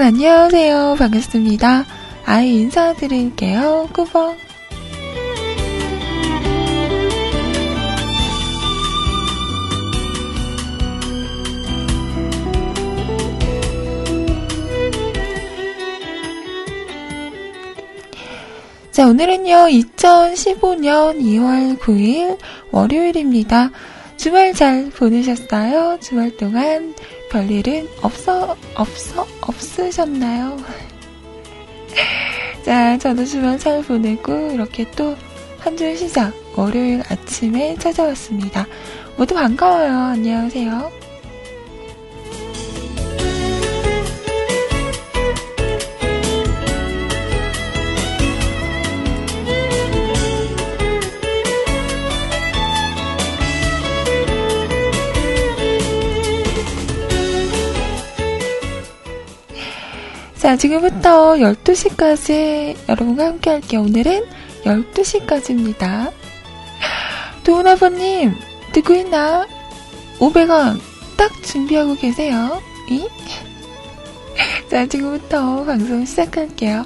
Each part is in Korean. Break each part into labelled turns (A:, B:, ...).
A: 안녕하세요. 반갑습니다. 아이 인사드릴게요. 꾸벅. 자, 오늘은요, 2015년 2월 9일 월요일입니다. 주말 잘 보내셨어요? 주말 동안 별일은 없어, 없어, 없으셨나요? 자, 저도 주말 잘 보내고, 이렇게 또 한 주 시작, 월요일 아침에 찾아왔습니다. 모두 반가워요. 안녕하세요. 자, 지금부터 12시까지 여러분과 함께 할게요. 오늘은 12시까지입니다. 도훈아버님, 듣고 있나? 500원 딱 준비하고 계세요. 이? 자, 지금부터 방송 시작할게요.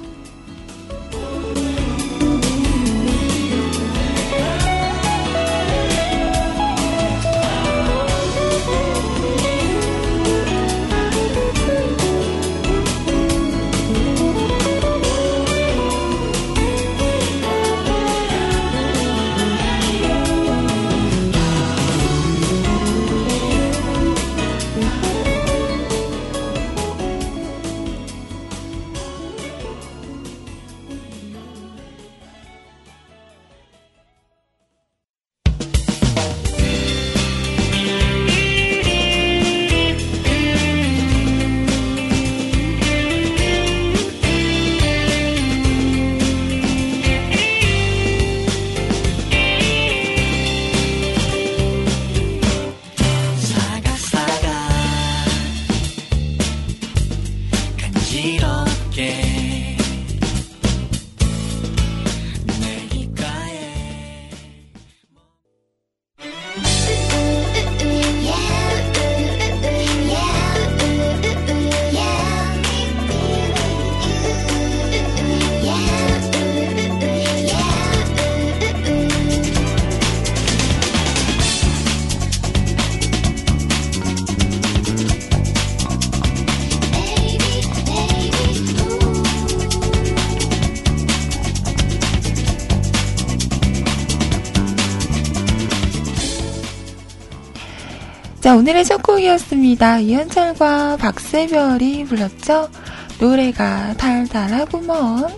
A: 오늘의 첫 곡이었습니다. 이현철과 박세별이 불렀죠? 노래가 달달하구먼.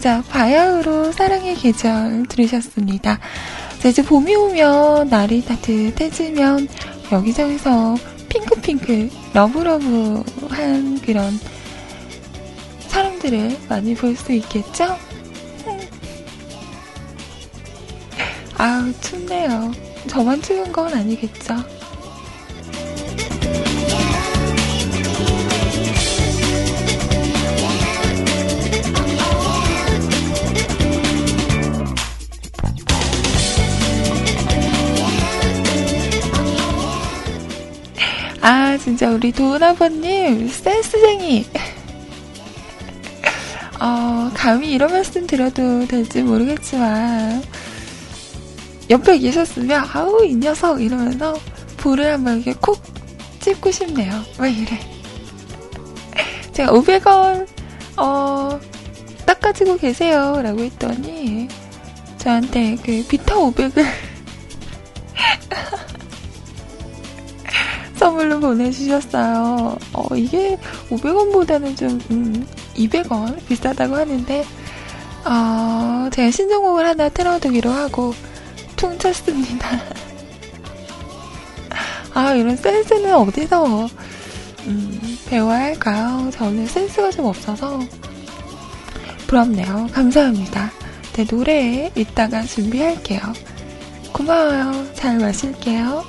A: 자, 바야흐로 사랑의 계절 들으셨습니다. 자, 이제 봄이 오면 날이 따뜻해지면 여기저기서 핑크핑크 러브러브한 그런 사람들을 많이 볼 수 있겠죠? 아우, 춥네요. 저만 추운 건 아니겠죠? 아, 진짜 우리 도은아버님, 센스쟁이. 어, 감히 이런 말씀 드려도 될지 모르겠지만, 옆에 계셨으면 아우 이 녀석 이러면서 볼을 한번 이렇게 콕 찝고 싶네요. 왜 이래? 제가 500원 어 닦아지고 계세요 라고 했더니 저한테 그 비타 500을 선물로 보내주셨어요. 어 이게 500원보다는 좀 음, 200원 비싸다고 하는데 어 제가 신청곡을 하나 틀어두기로 하고 퉁쳤습니다. 아, 이런 센스는 어디서, 음, 배워야 할까요? 저는 센스가 좀 없어서. 부럽네요. 감사합니다. 네, 노래 이따가 준비할게요. 고마워요. 잘 마실게요.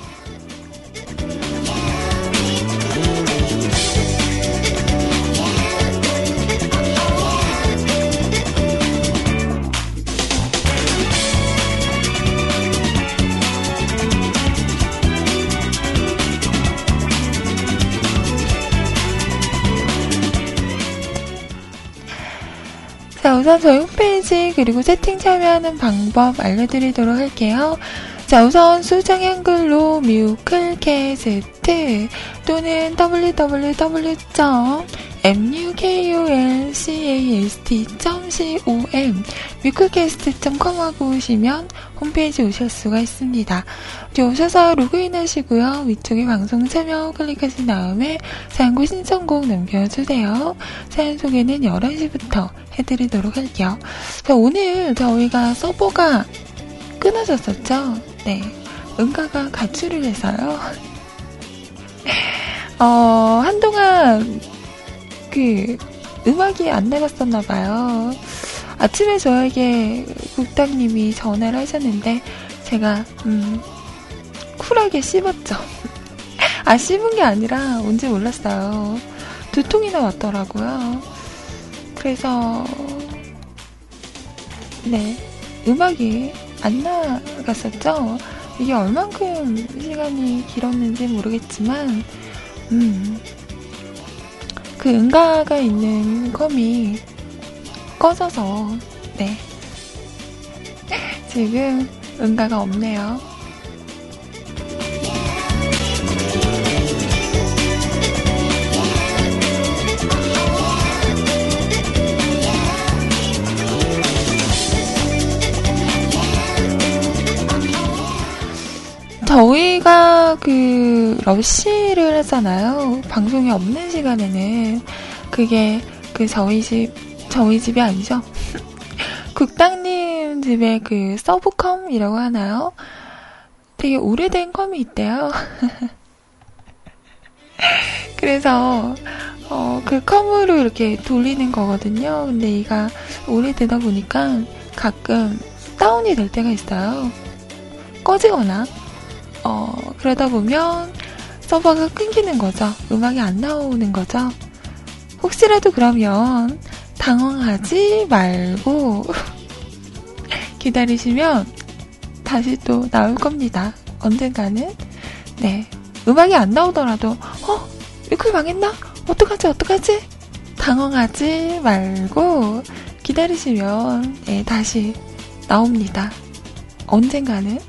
A: 우선 저희 홈페이지 그리고 세팅 참여하는 방법 알려드리도록 할게요. 자, 우선 수정 한글로 뮤클캐스트 또는 www.mukulcast.com 뮤클캐스트.com 하고 오시면 홈페이지 오실 수가 있습니다. 이제 오셔서 로그인 하시고요. 위쪽에 방송 참여 클릭하신 다음에 사연고 신청곡 남겨주세요. 사연 소개는 11시부터 해드리도록 할게요. 자, 오늘 저희가 서버가 끊어졌었죠? 네. 응가가 가출을 해서요. 어, 한동안 그 음악이 안 나갔었나 봐요. 아침에 저에게 국장님이 전화를 하셨는데 제가 음, 쿨하게 씹었죠. 아 씹은 게 아니라 뭔지 몰랐어요. 두 통이나 왔더라고요. 그래서 네 음악이 안 나갔었죠. 이게 얼만큼 시간이 길었는지 모르겠지만, 음, 그 응가가 있는 컴이 꺼져서, 네. 지금 응가가 없네요. 저희가 그 러쉬를 하잖아요. 방송이 없는 시간에는 그게 그 저희 집 저희 집이 아니죠. 국당님 집에 그 서브컴이라고 하나요? 되게 오래된 컴이 있대요. 그래서 어, 그 컴으로 이렇게 돌리는 거거든요. 근데 이가 오래되다 보니까 가끔 다운이 될 때가 있어요. 꺼지거나 어, 그러다 보면 서버가 끊기는 거죠. 음악이 안 나오는 거죠. 혹시라도 그러면 당황하지 말고 기다리시면 다시 또 나올 겁니다. 언젠가는. 네. 음악이 안 나오더라도, 어? 이클 망했나? 어떡하지, 어떡하지? 당황하지 말고 기다리시면, 네, 다시 나옵니다. 언젠가는.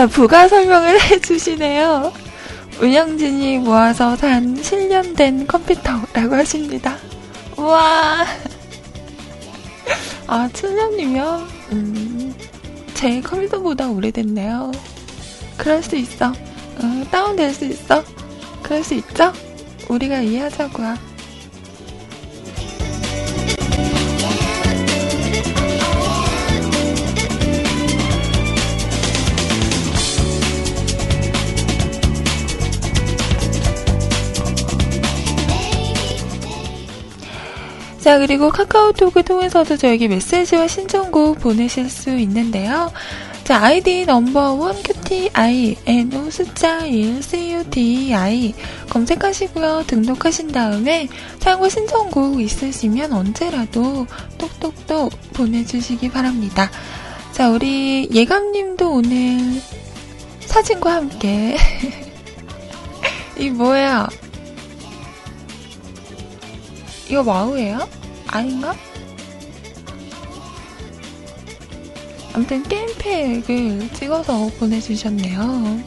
A: 자, 부가 설명을 해주시네요. 운영진이 모아서 단 7년 된 컴퓨터라고 하십니다. 우와. 아, 7년이면, 음, 제 컴퓨터보다 오래됐네요. 그럴 수 있어. 어, 다운될 수 있어. 그럴 수 있죠? 우리가 이해하자고요. 자, 그리고 카카오톡을 통해서도 저에게 메시지와 신청곡 보내실 수 있는데요. 자, 아이디 넘버원 QTI, NO 숫자 1, CUTI 검색하시고요. 등록하신 다음에 사용과 신청곡 있으시면 언제라도 똑똑똑 보내주시기 바랍니다. 자, 우리 예감님도 오늘 사진과 함께 이 뭐예요? 이거 마우예요? 아닌가? 아무튼 게임팩을 찍어서 보내주셨네요.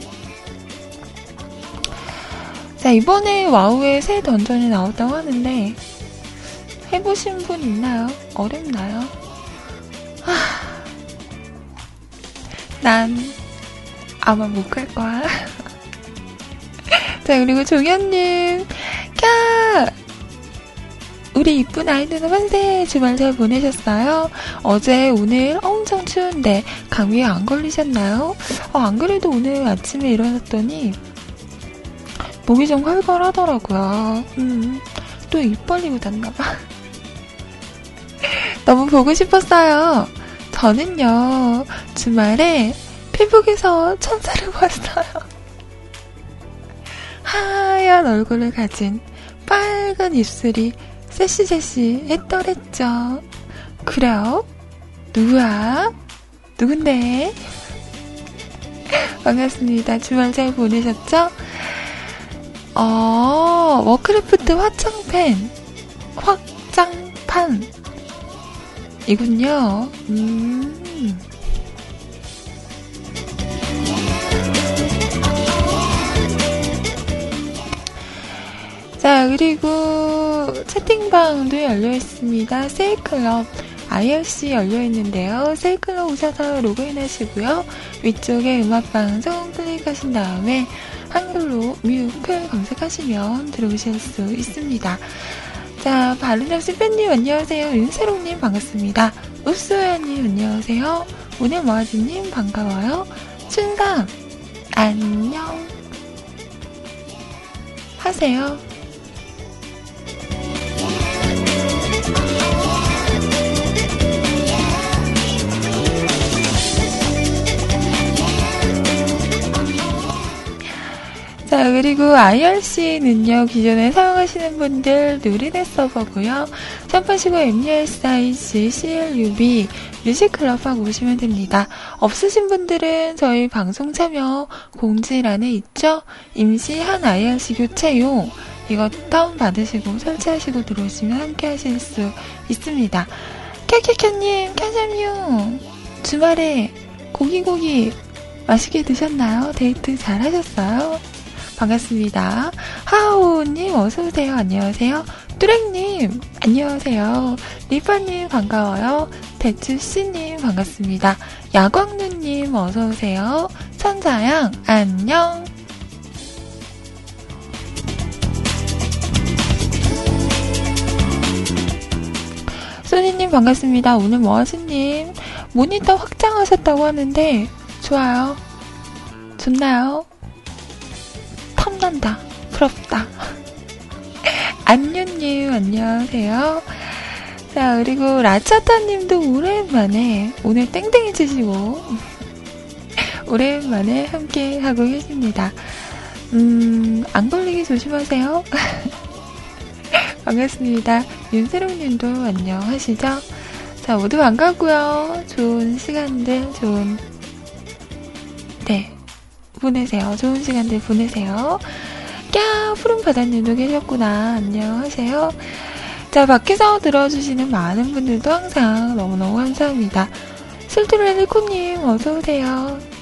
A: 자, 이번에 와우에 새 던전이 나왔다고 하는데, 해보신 분 있나요? 어렵나요? 하... 난 아마 못 갈 거야. 자, 그리고 종현님, 캬! 우리 이쁜 아이들은 만세! 주말 잘 보내셨어요? 어제, 오늘 엄청 추운데 감기에 안 걸리셨나요? 어, 안 그래도 오늘 아침에 일어났더니 목이 좀 활발하더라고요. 음, 또 입 벌리고 잤나봐. 너무 보고 싶었어요. 저는요, 주말에 페북에서 천사를 봤어요. 하얀 얼굴을 가진 빨간 입술이 섹시섹시 했더랬죠. 그래요? 누구야? 누군데? 반갑습니다. 주말 잘 보내셨죠? 어, 워크래프트 화창팬, 확장판. 이군요. 음. 자, 그리고 채팅방도 열려 있습니다. 세이클럽 IRC 열려 있는데요. 세이클럽 오셔서 로그인 하시고요. 위쪽에 음악방송 클릭하신 다음에 한글로 뮤클 검색하시면 들어오실 수 있습니다. 자, 바른잡스 팬님 안녕하세요. 윤세롱님 반갑습니다. 우수야님 안녕하세요. 오늘 모아지님 반가워요. 춘삼 안녕 하세요. 자, 그리고 IRC는요, 기존에 사용하시는 분들 누리넷 서버고요. 점프하시고 MUSIC, CLUB, 뮤직클럽하고 오시면 됩니다. 없으신 분들은 저희 방송 참여 공지란에 있죠? 임시 한 IRC 교체용, 이거 다운받으시고 설치하시고 들어오시면 함께 하실 수 있습니다. 캬캬캬님, 캬잠유 주말에 고기고기 맛있게 드셨나요? 데이트 잘 하셨어요? 반갑습니다. 하오님, 어서오세요. 안녕하세요. 뚜랭님, 안녕하세요. 리파님, 반가워요. 대추씨님, 반갑습니다. 야광누님, 어서오세요. 천자양, 안녕. 소니님, 반갑습니다. 오늘 뭐하시님? 모니터 확장하셨다고 하는데, 좋아요. 좋나요? 탐난다. 부럽다. 안녕님, 안녕하세요. 자, 그리고 라차타님도 오랜만에, 오늘 땡땡이 치시고, 오랜만에 함께 하고 계십니다. 음, 안 걸리게 조심하세요. 반갑습니다. 윤세롱님도 안녕하시죠? 자, 모두 반갑고요. 좋은 시간들, 좋은, 네, 보내세요. 좋은 시간들 보내세요. 까 푸른 바다님도 계셨구나. 안녕하세요. 자, 밖에서 들어주시는 많은 분들도 항상 너무너무 감사합니다. 슬트레일코님 어서오세요.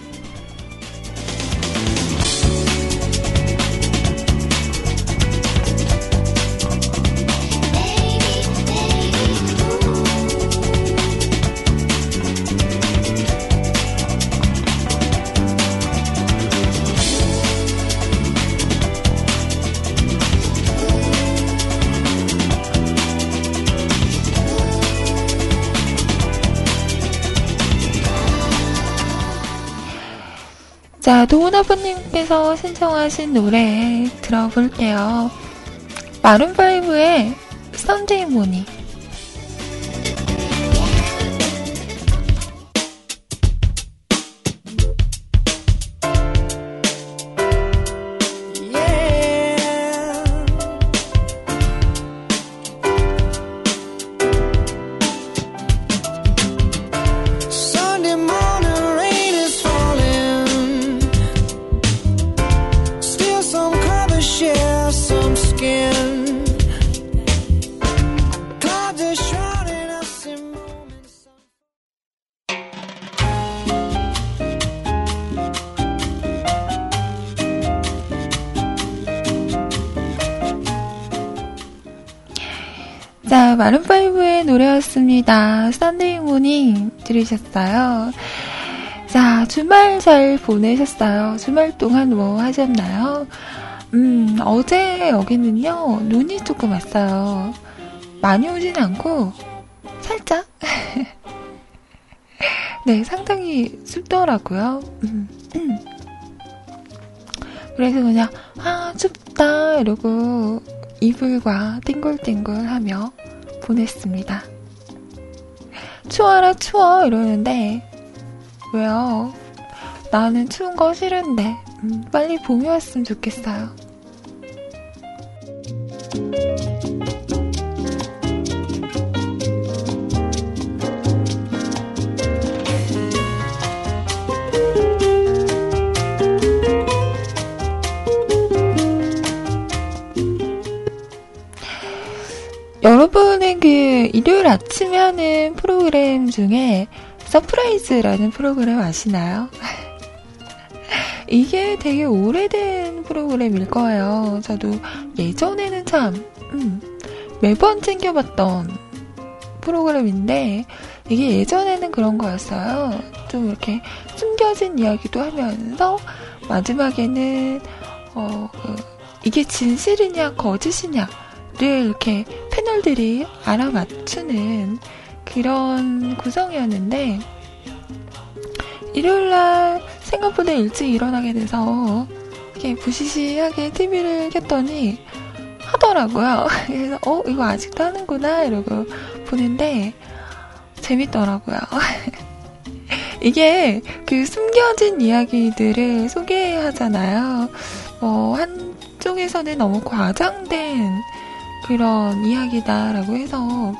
A: 자, 도훈아버님께서 신청하신 노래 들어볼게요. 마룬5의 선데이 모닝. 마룬5의 노래였습니다. Sunday Morning 들으셨어요. 자, 주말 잘 보내셨어요? 주말 동안 뭐 하셨나요? 음, 어제 여기는요, 눈이 조금 왔어요. 많이 오진 않고, 살짝? 네, 상당히 춥더라고요. 음, 음. 그래서 그냥, 아, 춥다, 이러고, 이불과 띵글띵글 하며 보냈습니다. 추워라 추워 이러는데 왜요? 나는 추운 거 싫은데 음, 빨리 봄이 왔으면 좋겠어요. 그 일요일 아침에 하는 프로그램 중에 서프라이즈라는 프로그램 아시나요? 이게 되게 오래된 프로그램일 거예요. 저도 예전에는 참, 음, 매번 챙겨봤던 프로그램인데, 이게 예전에는 그런 거였어요. 좀 이렇게 숨겨진 이야기도 하면서, 마지막에는, 어, 그, 이게 진실이냐, 거짓이냐 를 이렇게 패널들이 알아맞추는 그런 구성이었는데, 일요일날 생각보다 일찍 일어나게 돼서 이렇게 부시시하게 TV를 켰더니 하더라고요. 그래서 어 이거 아직도 하는구나 이러고 보는데 재밌더라고요. 이게 그 숨겨진 이야기들을 소개하잖아요. 뭐 한쪽에서는 너무 과장된 그런 이야기다라고 해서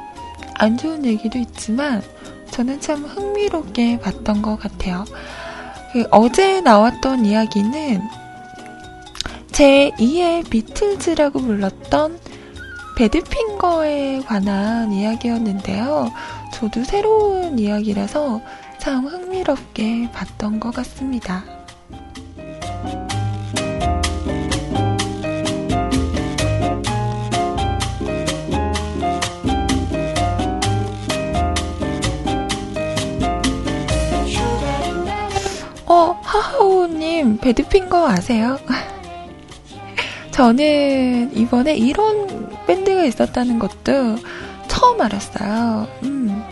A: 안 좋은 얘기도 있지만 저는 참 흥미롭게 봤던 것 같아요. 그 어제 나왔던 이야기는 제 2의 비틀즈라고 불렀던 배드핑거에 관한 이야기였는데요. 저도 새로운 이야기라서 참 흥미롭게 봤던 것 같습니다. 배드핑거 아세요? 저는 이번에 이런 밴드가 있었다는 것도 처음 알았어요. 음.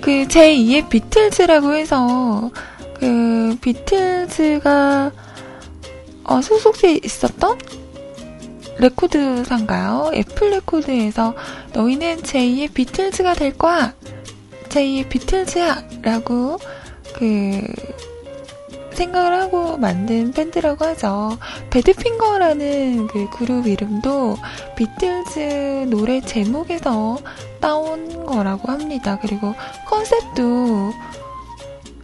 A: 그 제2의 비틀즈라고 해서 그 비틀즈가 어, 소속돼 있었던 레코드산가요? 애플 레코드에서 너희는 제2의 비틀즈가 될 거야. 제2의 비틀즈야. 라고 그 생각을 하고 만든 밴드라고 하죠. 배드핑거라는 그 그룹 이름도 비틀즈 노래 제목에서 따온 거라고 합니다. 그리고 컨셉도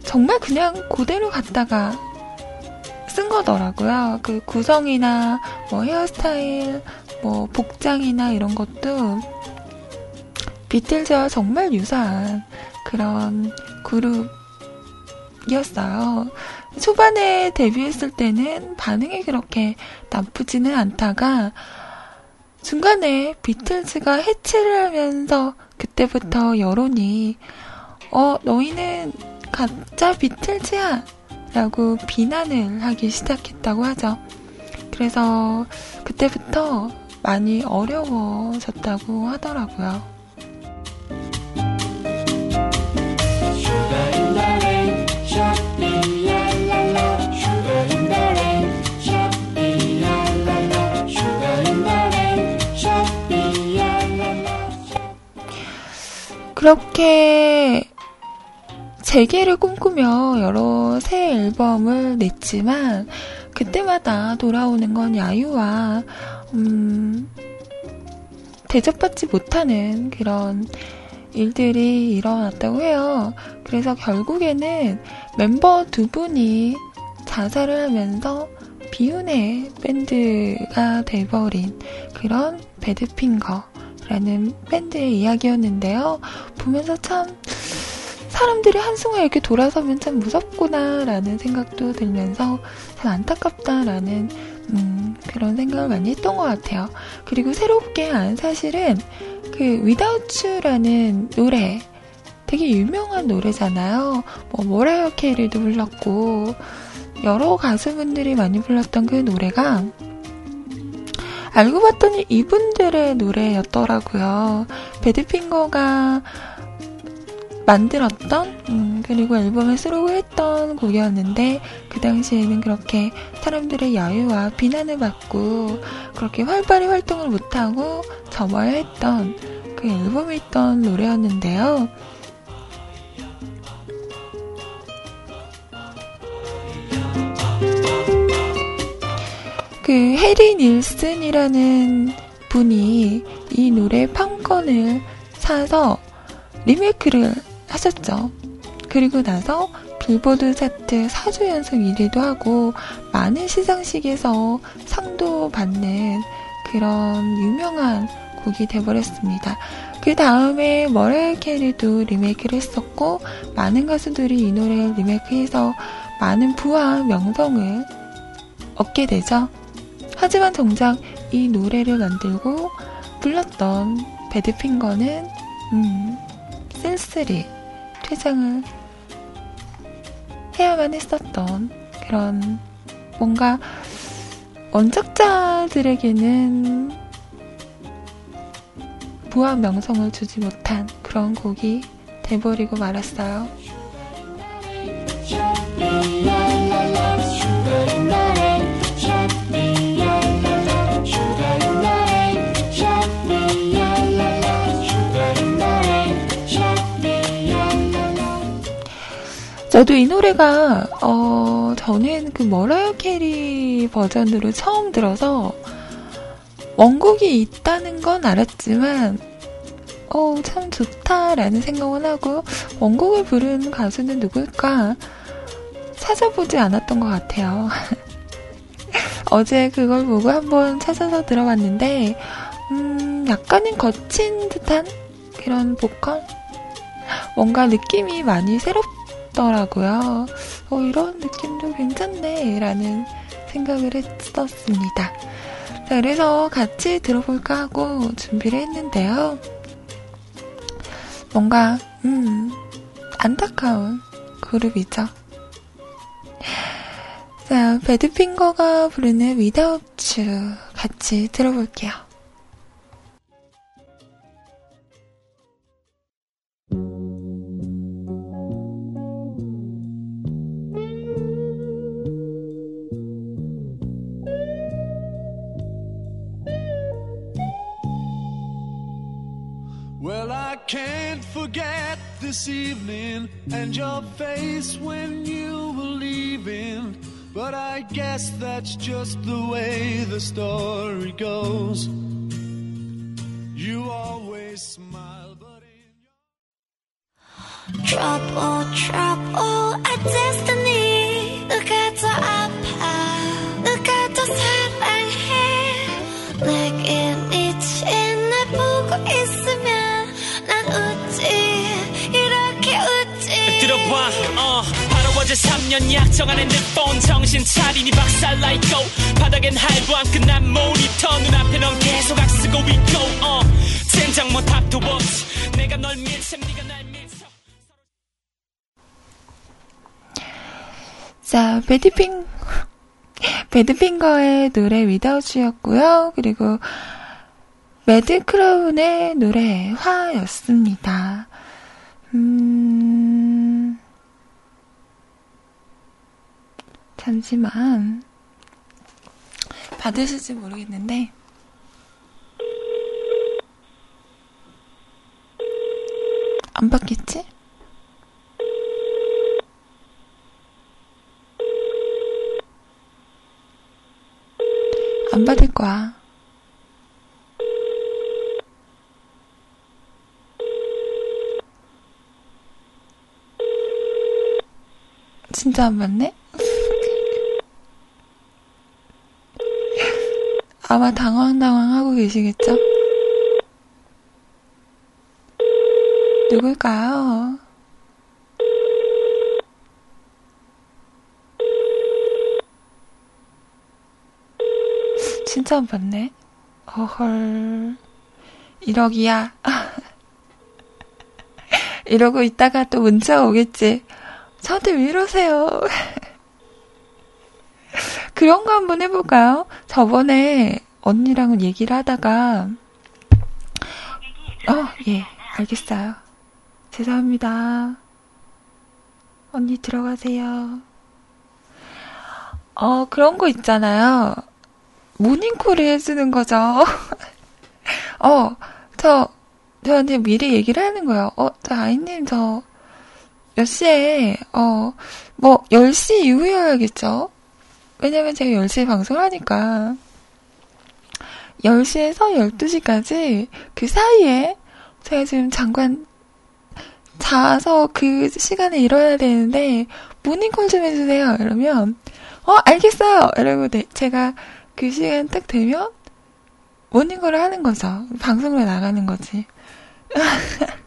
A: 정말 그냥 그대로 갖다가 쓴 거더라고요. 그 구성이나 뭐 헤어스타일, 뭐 복장이나 이런 것도 비틀즈와 정말 유사한 그런 그룹이었어요. 초반에 데뷔했을 때는 반응이 그렇게 나쁘지는 않다가 중간에 비틀즈가 해체를 하면서 그때부터 여론이 어 너희는 가짜 비틀즈야 라고 비난을 하기 시작했다고 하죠. 그래서 그때부터 많이 어려워졌다고 하더라고요. 그렇게 재개를 꿈꾸며 여러 새 앨범을 냈지만 그때마다 돌아오는 건 야유와 음, 대접받지 못하는 그런 일들이 일어났다고 해요. 그래서 결국에는 멤버 두 분이 자살을 하면서 비운의 밴드가 돼버린 그런 배드핑거 라는 밴드의 이야기였는데요. 보면서 참 사람들이 한순간 이렇게 돌아서면 참 무섭구나 라는 생각도 들면서 참 안타깝다 라는 음, 그런 생각을 많이 했던 것 같아요. 그리고 새롭게 안 사실은 그 Without You라는 노래 되게 유명한 노래잖아요. 뭐 모라이어 케이를도 불렀고 여러 가수분들이 많이 불렀던 그 노래가 알고 봤더니 이분들의 노래였더라고요. 배드핑거가 만들었던 음, 그리고 앨범에 수록을 했던 곡이었는데 그 당시에는 그렇게 사람들의 야유와 비난을 받고 그렇게 활발히 활동을 못하고 접어야 했던 그 앨범에 있던 노래였는데요. 그 해리 닐슨이라는 분이 이 노래 판권을 사서 리메이크를 하셨죠. 그리고 나서 빌보드 차트 4주 연속 1위도 하고 많은 시상식에서 상도 받는 그런 유명한 곡이 돼버렸습니다. 그 다음에 머라이어 캐리도 리메이크를 했었고 많은 가수들이 이 노래를 리메이크해서 많은 부와 명성을 얻게 되죠. 하지만 정작 이 노래를 만들고 불렀던 배드핑거는 음, 쓸쓸히 퇴장을 해야만 했었던 그런 뭔가 원작자들에게는 부한 명성을 주지 못한 그런 곡이 돼버리고 말았어요. 저도 이 노래가 어 저는 그 머라이어 캐리 버전으로 처음 들어서 원곡이 있다는 건 알았지만 어 참 좋다라는 생각은 하고 원곡을 부른 가수는 누굴까 찾아보지 않았던 것 같아요. 어제 그걸 보고 한번 찾아서 들어봤는데 음 약간은 거친 듯한 그런 보컬 뭔가 느낌이 많이 새롭 더라고요. 어, 이런 느낌도 괜찮네. 라는 생각을 했었습니다. 자, 그래서 같이 들어볼까 하고 준비를 했는데요. 뭔가, 음, 안타까운 그룹이죠. 자, 배드핑거가 부르는 Without You 같이 들어볼게요.
B: Can't forget this evening and your face when you were leaving. But I guess that's just the way the story goes. You always smile, but in your trouble, trouble, a destiny. 들어봐 어 바로 어제 3년 약정 안에 늦본 정신 차리니 박살나 있고 바닥엔 할부한 끝난 모니터. 눈앞에 넌 계속 악쓰고 있고 어. 젠장 못 합도 없지 내가 널 밀셈 네가 날 밀쳐
A: 자 배드핑 배드핑거의 노래 위다우즈였고요. 그리고 매드크라운의 노래 화였습니다. 음, 잠시만. 받으실지 모르겠는데. 안 받겠지? 안 받을 거야. 진짜 안 맞네? 아마 당황당황하고 계시겠죠? 누굴까요? 진짜 안 받네? 어헐. 1억이야. 이러고 있다가 또 문자 오겠지. 저한테 왜 이러세요? 그런 거 한번 해볼까요? 저번에 언니랑은 얘기를 하다가, 어, 예, 알겠어요. 죄송합니다. 언니 들어가세요. 어, 그런 거 있잖아요. 모닝콜을 해주는 거죠. 어, 저, 저한테 미리 얘기를 하는 거예요. 어, 저 아이님, 저, 몇 시에, 어, 뭐, 10시 이후여야겠죠? 왜냐면 제가 10시에 방송을 하니까. 10시에서 12시까지 그 사이에 제가 지금 잠깐 자서 그 시간에 일어나야 되는데, 모닝콜 좀 해주세요. 이러면, 어, 알겠어요. 이러고 네, 제가 그 시간 딱 되면, 모닝콜을 하는 거죠. 방송으로 나가는 거지.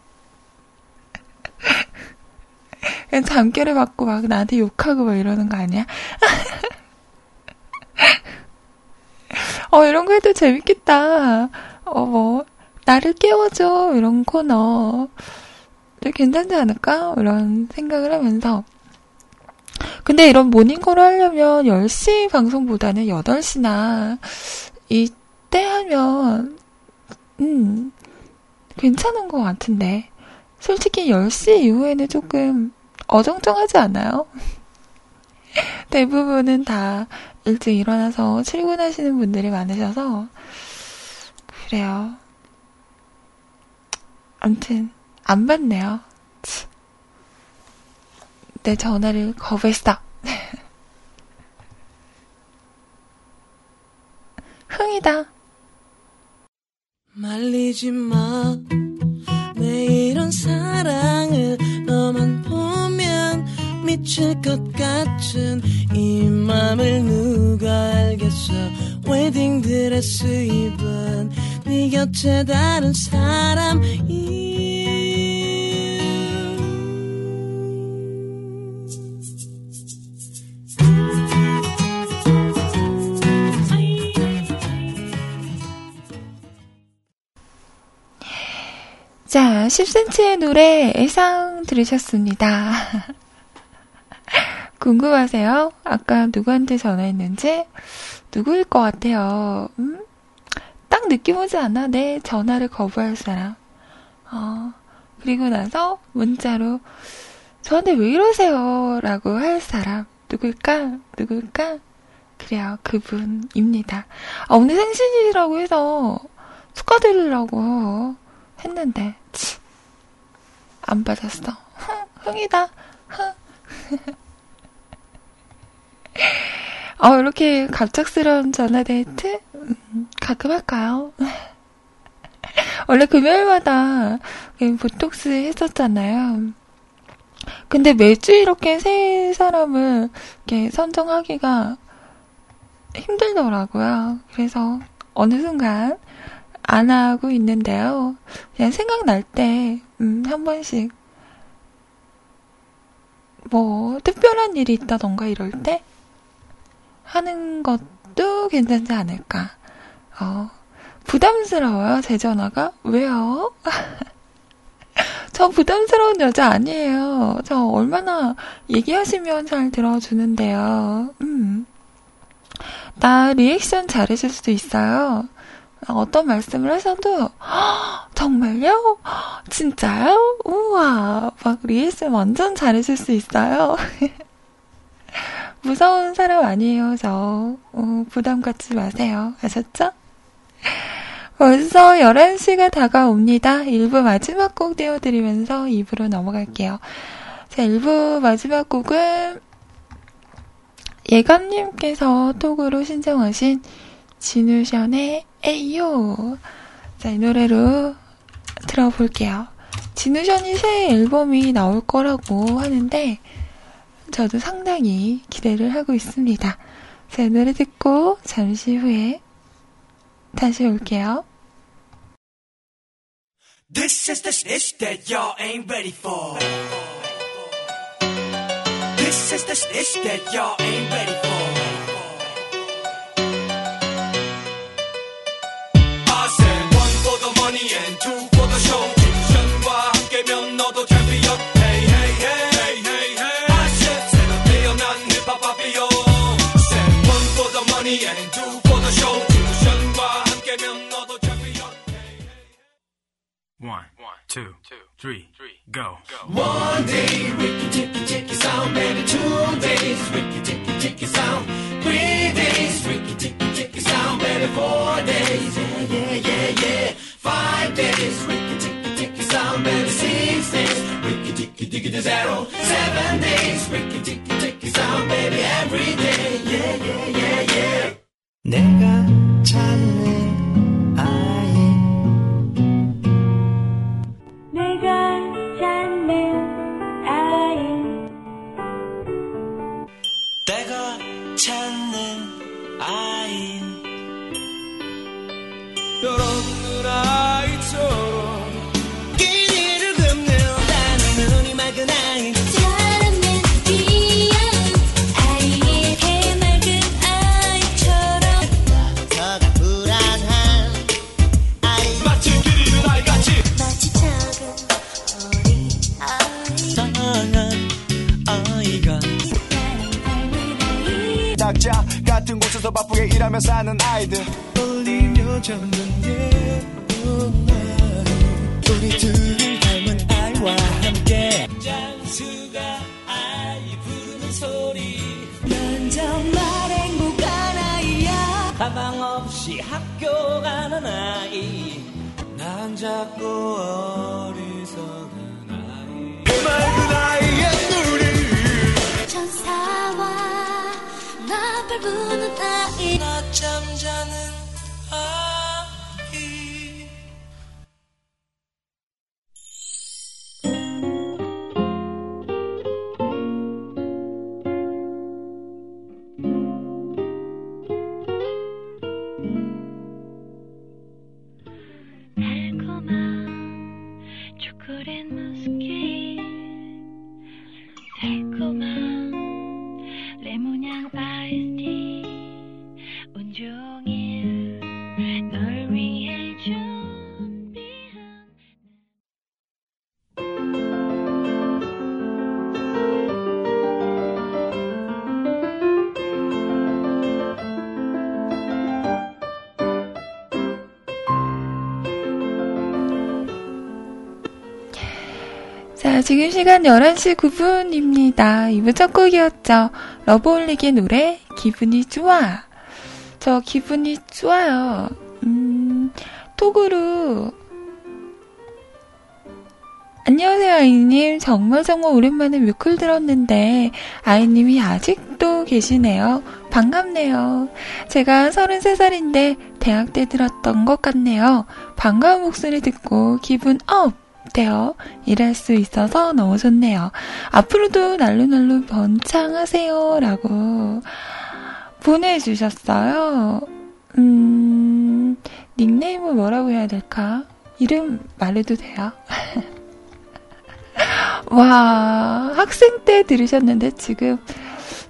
A: 잠결을 받고 막 나한테 욕하고 막 이러는 거 아니야? 어, 이런 거 해도 재밌겠다. 어, 뭐, 나를 깨워줘. 이런 코너. 괜찮지 않을까? 이런 생각을 하면서. 근데 이런 모닝콜을 하려면 10시 방송보다는 8시나 이때 하면, 음, 괜찮은 것 같은데. 솔직히 10시 이후에는 조금 어정쩡하지 않아요? 대부분은 다 일찍 일어나서 출근하시는 분들이 많으셔서, 그래요. 암튼, 안 받네요. 내 전화를 거부했어. 흥이다. 말리지 마. 내 이런 사랑을 너만 미칠 것 같은 이 맘을 누가 알겠어 웨딩드레스 입은 네 곁에 다른 사람이 자, 10cm의 노래 애상 들으셨습니다. 궁금하세요? 아까 누구한테 전화했는지? 누구일 것 같아요? 음? 딱 느낌 오지 않아? 내 전화를 거부할 사람. 어, 그리고 나서 문자로 저한테 왜 이러세요? 라고 할 사람. 누굴까? 누굴까? 그래요. 그분입니다. 아, 오늘 생신이라고 해서 축하드리려고 했는데, 치, 안 받았어. 흥, 흥이다. 흥. 어, 이렇게 갑작스러운 전화 데이트? 음, 가끔 할까요? 원래 금요일마다 보톡스 했었잖아요. 근데 매주 이렇게 세 사람을 이렇게 선정하기가 힘들더라고요. 그래서 어느 순간 안 하고 있는데요. 그냥 생각날 때, 음, 한 번씩, 뭐, 특별한 일이 있다던가 이럴 때, 하는 것도 괜찮지 않을까. 어, 부담스러워요, 제 전화가? 왜요? 저 부담스러운 여자 아니에요. 저 얼마나 얘기하시면 잘 들어주는데요. 음. 나 리액션 잘해줄 수도 있어요. 어떤 말씀을 하셔도 정말요? 진짜요? 우와 막 리액션 완전 잘해줄 수 있어요. 무서운 사람 아니에요 저 어, 부담 갖지 마세요 아셨죠? 벌써 11시가 다가옵니다. 1부 마지막 곡 띄워드리면서 2부로 넘어갈게요. 자, 1부 마지막 곡은 예감님께서 톡으로 신청하신 진우션의 에이요. 자, 이 노래로 들어볼게요. 진우션이 새 앨범이 나올 거라고 하는데, 저도 상당히 기대를 하고 있습니다. 자, 이 노래 듣고 잠시 후에 다시 올게요. This is the shit that y'all ain't ready for. This is the shit that y'all ain't ready two, three, go. One day, Ricky Ticky Ticky sound, maybe two days, Ricky Ticky Ticky sound, three days, Ricky Ticky Ticky sound, maybe four days, yeah, yeah, yeah, yeah. Five days, ricky ticky ticky sound, baby. Six days, ricky ticky ticky to zero. Seven days, ricky ticky ticky sound, baby. Every day, yeah, yeah, yeah, yeah. 내가 찾는 찾
C: 집에서 바쁘게 일하며 사는 아이들. 떨리며 잠든 예쁜 날 우리 둘을 닮은 아이와 함께. 장수가 아이 부르는 소리. 난 정말 행복한 아이야. 가방 없이 학교 가는 아이. 난 자꾸 어리석은 아이. 그 맑은 아이의 눈이.
D: 천사와 나별 부는 아이
C: 낮잠 자는 아
A: 지금 시간 11시 9분입니다. 이부 첫 곡이었죠. 러브홀릭의 노래, 기분이 좋아. 저 기분이 좋아요. 음, 톡으로. 안녕하세요, 아이님. 정말 정말 오랜만에 뮤클 들었는데, 아이님이 아직도 계시네요. 반갑네요. 제가 33살인데, 대학 때 들었던 것 같네요. 반가운 목소리 듣고 기분 up! 돼요. 일할 수 있어서 너무 좋네요. 앞으로도 날로날로 번창하세요. 라고 보내주셨어요. 음, 닉네임은 뭐라고 해야 될까? 이름 말해도 돼요? 와, 학생 때 들으셨는데 지금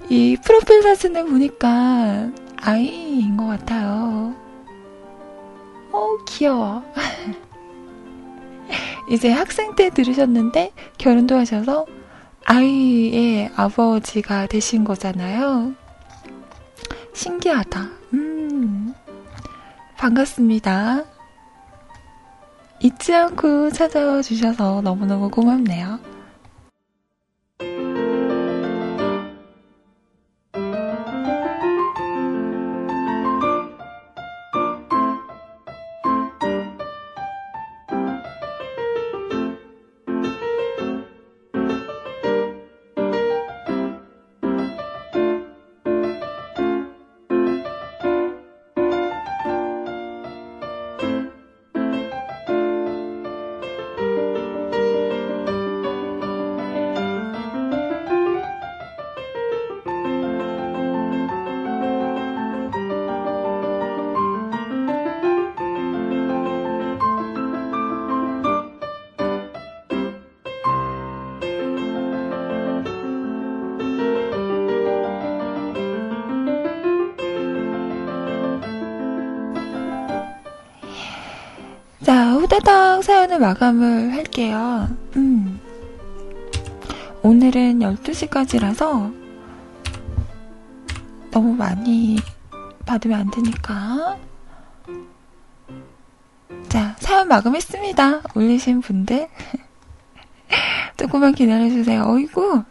A: 이 프로필 사진을 보니까 아이인 것 같아요. 어, 귀여워. 이제 학생 때 들으셨는데 결혼도 하셔서 아이의 아버지가 되신 거잖아요. 신기하다. 음, 반갑습니다. 잊지 않고 찾아와 주셔서 너무너무 고맙네요. 사연을 마감을 할게요. 음. 오늘은 12시까지라서 너무 많이 받으면 안 되니까. 자, 사연 마감했습니다. 올리신 분들. 조금만 기다려주세요. 어이구.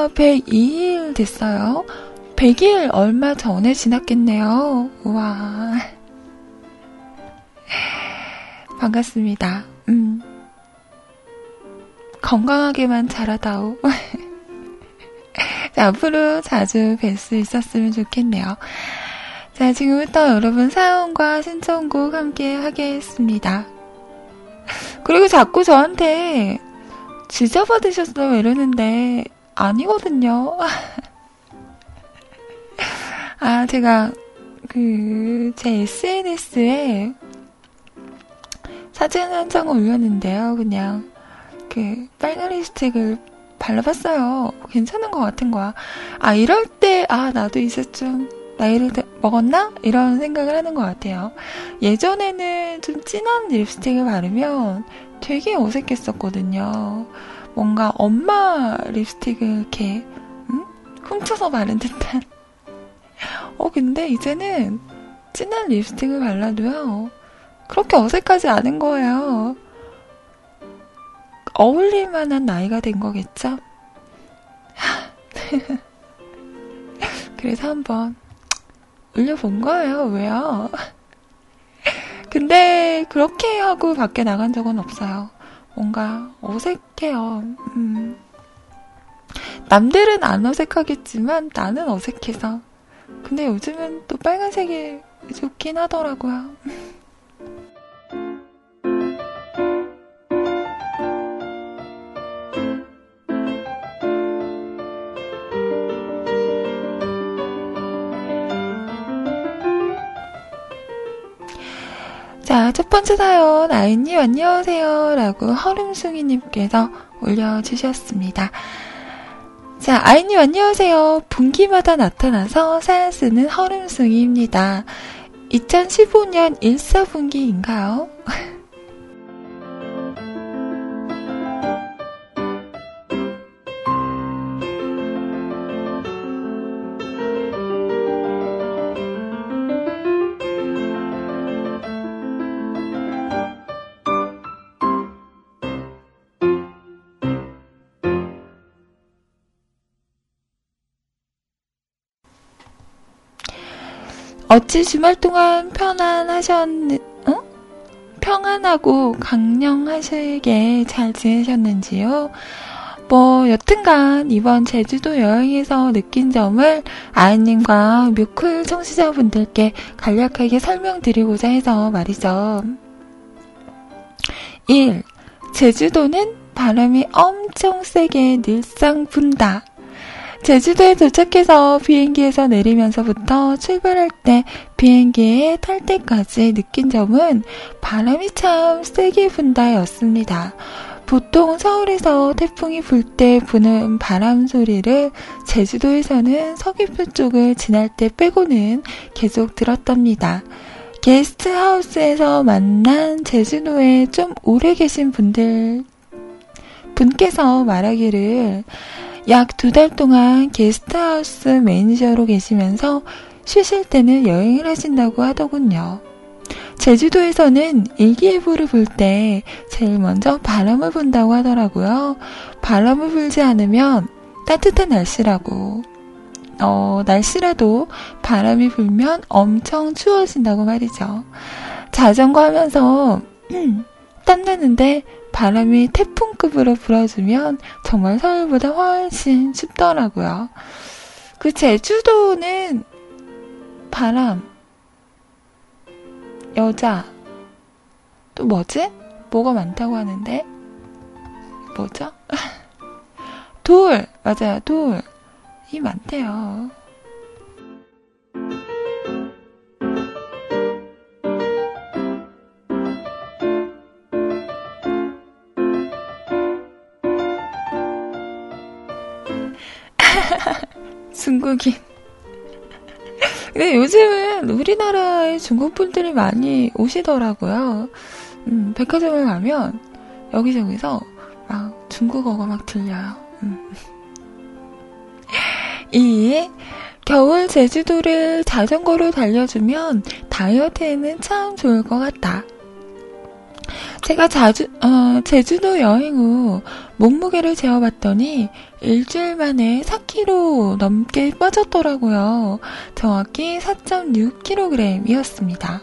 A: 아이가 102일 됐어요. 100일 얼마 전에 지났겠네요. 우와. 반갑습니다. 음. 건강하게만 자라다오. 자, 앞으로 자주 뵐 수 있었으면 좋겠네요. 자, 지금부터 여러분 사연과 신청곡 함께 하겠습니다. 그리고 자꾸 저한테 지저받으셨어요 이러는데 아니거든요. 아 제가 그 제 SNS에 사진 한 장을 올렸는데요. 그냥 그 빨간 립스틱을 발라봤어요. 괜찮은 것 같은 거야. 아 이럴 때 아 나도 이제 좀 나이를 드- 먹었나? 이런 생각을 하는 것 같아요. 예전에는 좀 진한 립스틱을 바르면 되게 어색했었거든요. 뭔가 엄마 립스틱을 이렇게, 음? 훔쳐서 바른 듯한. 어, 근데 이제는 진한 립스틱을 발라도요. 그렇게 어색하지 않은 거예요. 어울릴 만한 나이가 된 거겠죠? 그래서 한번 올려본 거예요. 왜요? 근데 그렇게 하고 밖에 나간 적은 없어요. 뭔가 어색해요. 음. 남들은 안 어색하겠지만 나는 어색해서. 근데 요즘은 또 빨간색이 좋긴 하더라고요. 자, 첫 번째 사연, 아이님 안녕하세요. 라고 허름숭이님께서 올려주셨습니다. 자, 아이님 안녕하세요. 분기마다 나타나서 사연 쓰는 허름숭이입니다. 2015년 1사분기인가요? 어찌 주말 동안 편안하셨는, 어? 평안하고 강령하시게 잘 지내셨는지요? 뭐, 여튼간 이번 제주도 여행에서 느낀 점을 아이님과 뮤클 청취자분들께 간략하게 설명드리고자 해서 말이죠. 1. 제주도는 바람이 엄청 세게 늘상 분다. 제주도에 도착해서 비행기에서 내리면서부터 출발할 때 비행기에 탈 때까지 느낀 점은 바람이 참 세게 분다였습니다. 보통 서울에서 태풍이 불 때 부는 바람 소리를 제주도에서는 서귀포 쪽을 지날 때 빼고는 계속 들었답니다. 게스트 하우스에서 만난 제주도에 좀 오래 계신 분들, 분께서 말하기를 약 두 달 동안 게스트하우스 매니저로 계시면서 쉬실 때는 여행을 하신다고 하더군요. 제주도에서는 일기예보를 볼 때 제일 먼저 바람을 본다고 하더라고요. 바람을 불지 않으면 따뜻한 날씨라고. 어, 날씨라도 바람이 불면 엄청 추워진다고 말이죠. 자전거 하면서 땀나는데 바람이 태풍급으로 불어주면 정말 서울보다 훨씬 춥더라고요. 그 제주도는 바람, 여자, 또 뭐지? 뭐가 많다고 하는데? 뭐죠? 돌! 맞아요, 돌. 이 많대요. 중국인. 근데 요즘은 우리나라에 중국 분들이 많이 오시더라고요. 음, 백화점을 가면 여기저기서 막 중국어가 막 들려요. 음. 이 겨울 제주도를 자전거로 달려주면 다이어트에는 참 좋을 것 같다. 제가 자주, 어, 제주도 여행 후 몸무게를 재어봤더니 일주일 만에 4kg 넘게 빠졌더라고요. 정확히 4.6kg이었습니다.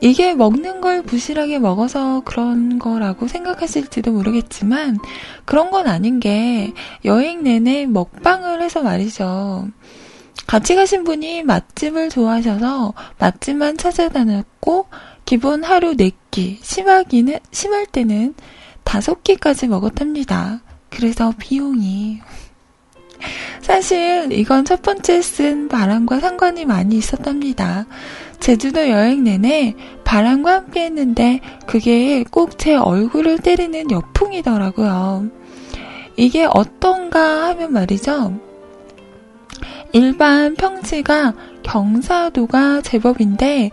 A: 이게 먹는 걸 부실하게 먹어서 그런 거라고 생각하실지도 모르겠지만 그런 건 아닌 게 여행 내내 먹방을 해서 말이죠. 같이 가신 분이 맛집을 좋아하셔서 맛집만 찾아다녔고 기본 하루 4끼, 심하기는, 심할 때는 5끼까지 먹었답니다. 그래서 비용이. 사실 이건 첫 번째 쓴 바람과 상관이 많이 있었답니다. 제주도 여행 내내 바람과 함께 했는데 그게 꼭 제 얼굴을 때리는 여풍이더라고요. 이게 어떤가 하면 말이죠. 일반 평지가 경사도가 제법인데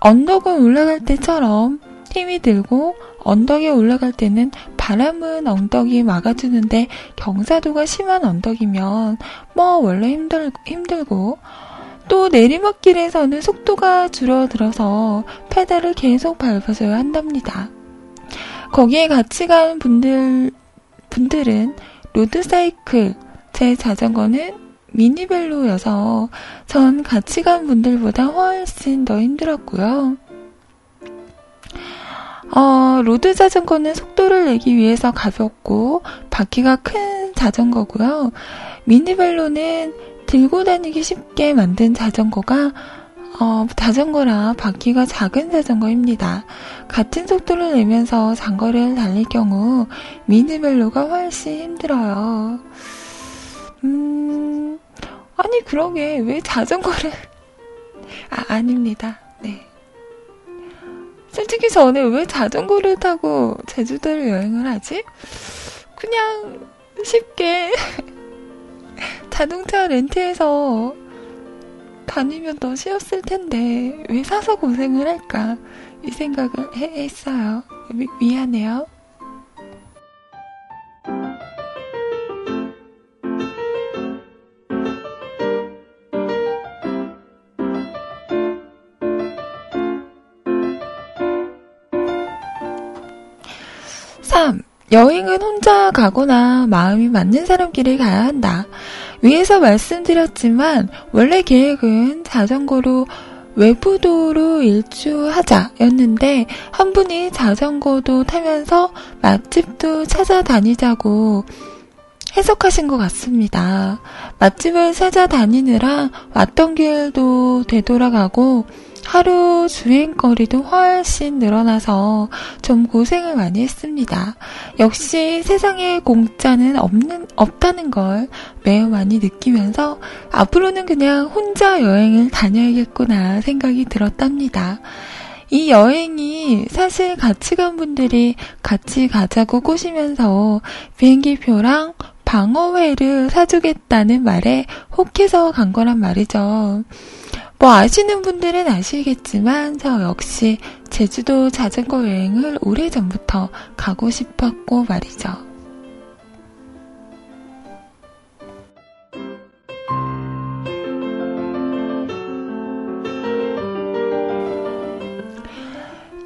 A: 언덕을 올라갈 때처럼 힘이 들고 언덕에 올라갈 때는 바람은 엉덩이 막아주는데 경사도가 심한 언덕이면 뭐 원래 힘들, 힘들고 또 내리막길에서는 속도가 줄어들어서 페달을 계속 밟아줘야 한답니다. 거기에 같이 간 분들, 분들은 로드사이클, 제 자전거는 미니벨로여서 전 같이 간 분들보다 훨씬 더 힘들었고요. 어, road 자전거는 속도를 내기 위해서 가볍고 바퀴가 큰 자전거고요. 미니벨로는 들고 다니기 쉽게 만든 자전거가 어, 자전거라 바퀴가 작은 자전거입니다. 같은 속도를 내면서 장거리를 달릴 경우 미니벨로가 훨씬 힘들어요. 음, 아니 그러게 왜 자전거를 아 아닙니다. 네. 솔직히 저는 왜 자전거를 타고 제주도를 여행을 하지? 그냥 쉽게 자동차 렌트해서 다니면 더 쉬웠을 텐데 왜 사서 고생을 할까 이 생각을 해, 했어요. 미, 미안해요. 3. 여행은 혼자 가거나 마음이 맞는 사람끼리 가야 한다. 위에서 말씀드렸지만 원래 계획은 자전거로 외부도로 일주하자였는데 한 분이 자전거도 타면서 맛집도 찾아다니자고 해석하신 것 같습니다. 맛집을 찾아다니느라 왔던 길도 되돌아가고 하루 주행거리도 훨씬 늘어나서 좀 고생을 많이 했습니다. 역시 세상에 공짜는 없는, 없다는 걸 매우 많이 느끼면서 앞으로는 그냥 혼자 여행을 다녀야겠구나 생각이 들었답니다. 이 여행이 사실 같이 간 분들이 같이 가자고 꼬시면서 비행기표랑 방어회를 사주겠다는 말에 혹해서 간 거란 말이죠. 뭐 아시는 분들은 아시겠지만 저 역시 제주도 자전거 여행을 오래전부터 가고 싶었고 말이죠.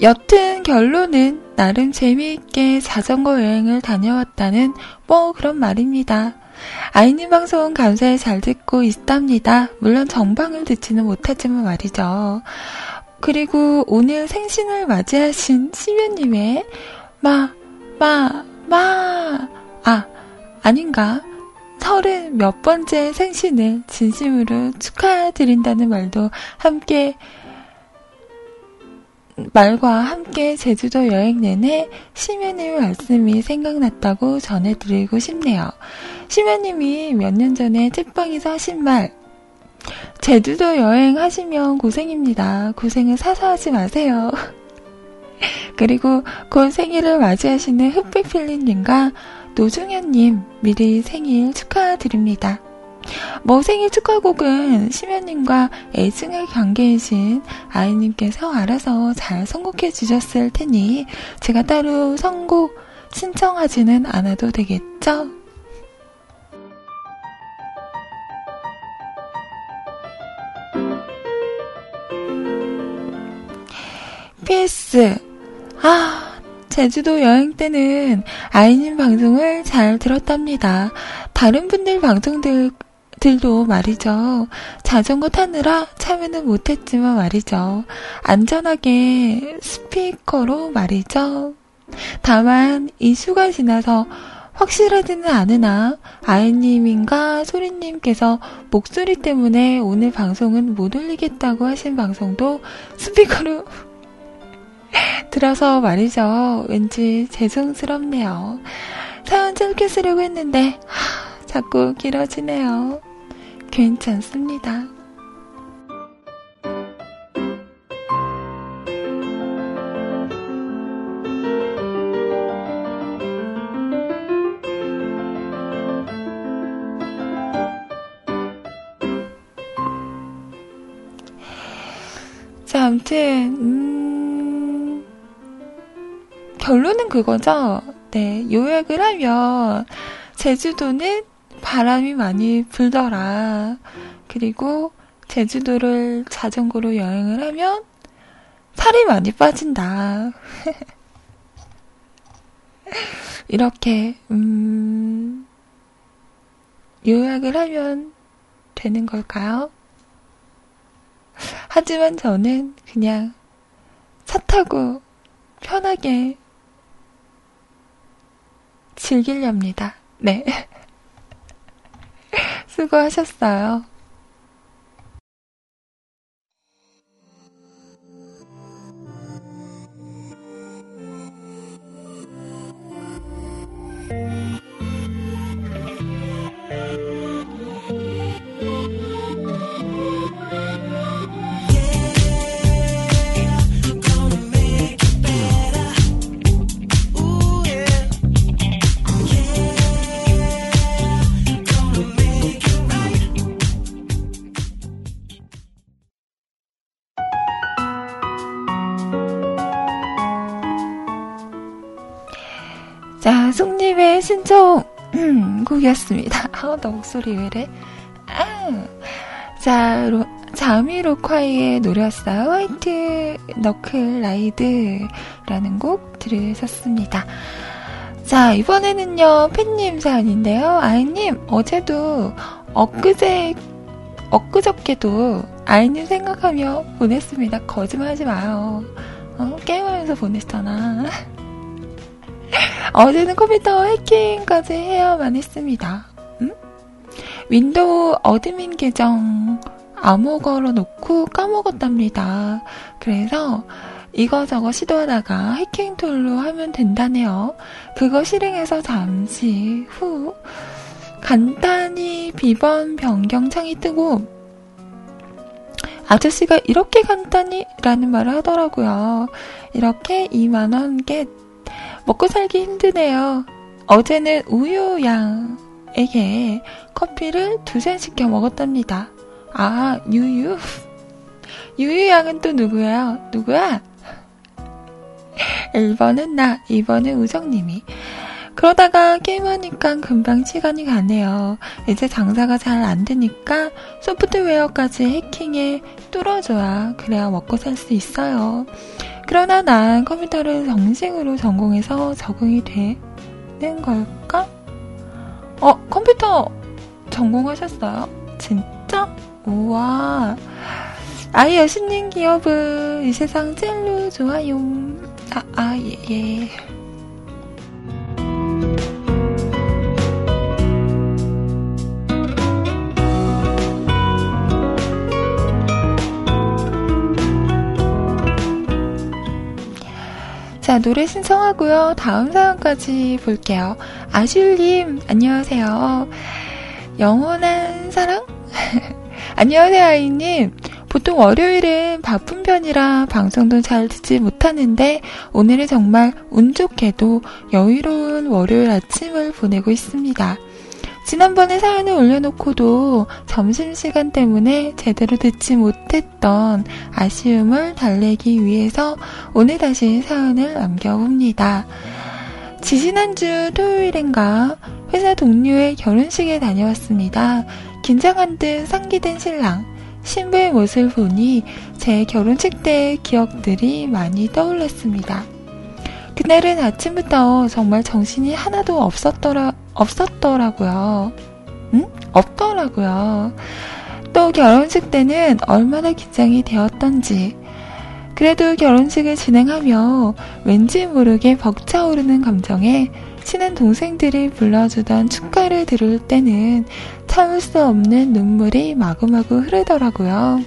A: 여튼 결론은 나름 재미있게 자전거 여행을 다녀왔다는 뭐 그런 말입니다. 아이님 방송 감사히 잘 듣고 있답니다. 물론 정방을 듣지는 못하지만 말이죠. 그리고 오늘 생신을 맞이하신 시면님의 마, 마, 마, 아, 아닌가? 서른 몇 번째 생신을 진심으로 축하드린다는 말도 함께 말과 함께 제주도 여행 내내 심연님의 말씀이 생각났다고 전해드리고 싶네요. 심연님이 몇 년 전에 찐빵에서 하신 말, 제주도 여행 하시면 고생입니다. 고생은 사서 하지 마세요. 그리고 곧 생일을 맞이하시는 흑백필리님과 노중현님 미리 생일 축하드립니다. 뭐 생일 축하곡은 심연님과 애증의 관계이신 아이님께서 알아서 잘 선곡해 주셨을 테니 제가 따로 선곡 신청하지는 않아도 되겠죠? PS. 아, 제주도 여행 때는 아이님 방송을 잘 들었답니다. 다른 분들 방송 들 들도 말이죠. 자전거 타느라 참여는 못했지만 말이죠. 안전하게 스피커로 말이죠. 다만 이슈가 지나서 확실하지는 않으나 아이님인가 소리님께서 목소리 때문에 오늘 방송은 못 올리겠다고 하신 방송도 스피커로 들어서 말이죠. 왠지 죄송스럽네요. 사연 짧게 쓰려고 했는데 하, 자꾸 길어지네요. 괜찮습니다. 자, 아무튼, 음, 결론은 그거죠. 네, 요약을 하면, 제주도는 바람이 많이 불더라. 그리고 제주도를 자전거로 여행을 하면 살이 많이 빠진다. 이렇게, 음, 요약을 하면 되는 걸까요? 하지만 저는 그냥 차 타고 편하게 즐기렵니다. 네. 수고하셨어요. 송님의 신청 음, 곡이었습니다. 아, 나 목소리 왜래? 아. 자, 로, 자미 로콰이의 노래였어요. 화이트 너클 라이드라는 곡 들으셨습니다. 자, 이번에는요, 팬님 사연인데요. 아이님, 어제도 엊그제, 엊그저께도 아이님 생각하며 보냈습니다. 거짓말 하지 마요. 어, 게임하면서 보냈잖아. 어제는 컴퓨터 해킹까지 해야만 했습니다. 음? Window admin 계정 암호 걸어 놓고 까먹었답니다. 그래서 이거저거 시도하다가 해킹 tool로 하면 된다네요. 그거 실행해서 잠시 후 간단히 비번 변경 창이 뜨고 아저씨가 이렇게 간단히 라는 말을 하더라고요. 이렇게 2만원 겟 먹고 살기 힘드네요. 어제는 우유양에게 커피를 두 잔 시켜 먹었답니다. 아, 유유. 유유양은 또 누구예요? 누구야? 1번은 나, 2번은 우정님이. 그러다가 게임하니까 금방 시간이 가네요. 이제 장사가 잘 안 되니까 소프트웨어까지 해킹에 뚫어줘야 그래야 먹고 살 수 있어요. 그러나 난 컴퓨터를 정식으로 전공해서 적응이 되는 걸까? 어, 컴퓨터 전공하셨어요? 진짜? 우와. 아이 여신님 기업은 이 세상 제일로 좋아요. 아, 아, 예, 예. 자, 노래 신청하고요. 다음 사연까지 볼게요. 아슐님, 안녕하세요. 영원한 사랑? 안녕하세요, 아이님. 보통 월요일은 바쁜 편이라 방송도 잘 듣지 못하는데 오늘은 정말 운 좋게도 여유로운 월요일 아침을 보내고 있습니다. 지난번에 사연을 올려놓고도 점심시간 때문에 제대로 듣지 못했던 아쉬움을 달래기 위해서 오늘 다시 사연을 남겨봅니다. 지지난주 토요일인가 회사 동료의 결혼식에 다녀왔습니다. 긴장한 듯 상기된 신랑. 신부의 모습을 보니 제 결혼식 때의 기억들이 많이 떠올랐습니다. 그날은 아침부터 정말 정신이 하나도 없었더라, 없었더라고요. 응? 없더라고요. 또 결혼식 때는 얼마나 긴장이 되었던지. 그래도 결혼식을 진행하며 왠지 모르게 벅차오르는 감정에 친한 동생들이 불러주던 축가를 들을 때는 참을 수 없는 눈물이 마구마구 흐르더라고요.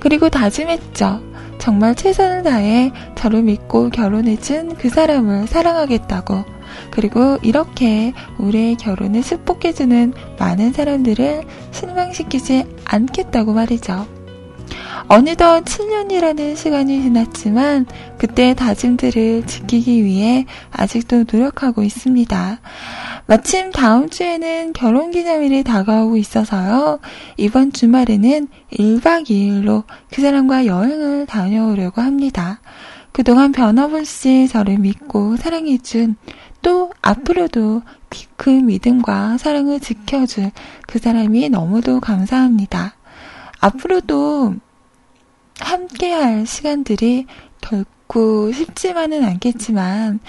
A: 그리고 다짐했죠. 정말 최선을 다해 저를 믿고 결혼해준 그 사람을 사랑하겠다고. 그리고 이렇게 우리의 결혼을 축복해주는 많은 사람들을 실망시키지 않겠다고 말이죠. 어느덧 7년이라는 시간이 지났지만 그때의 다짐들을 지키기 위해 아직도 노력하고 있습니다. 마침 다음 주에는 결혼 기념일이 다가오고 있어서요. 이번 주말에는 1박 2일로 그 사람과 여행을 다녀오려고 합니다. 그동안 변함없이 저를 믿고 사랑해준 또 앞으로도 그 믿음과 사랑을 지켜줄 그 사람이 너무도 감사합니다. 앞으로도 함께할 시간들이 결코 쉽지만은 않겠지만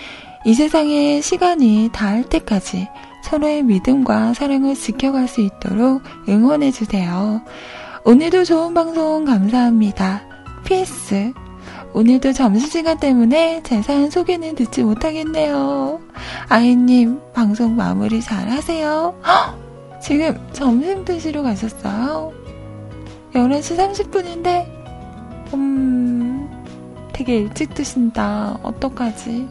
A: 이 세상에 시간이 닿을 때까지 서로의 믿음과 사랑을 지켜갈 수 있도록 응원해주세요. 오늘도 좋은 방송 감사합니다. PS. 오늘도 점심시간 때문에 제 사연 소개는 듣지 못하겠네요. 아이님, 방송 마무리 잘 하세요. 헉! 지금 점심 드시러 가셨어요? 11시 30분인데, 음, 되게 일찍 드신다. 어떡하지?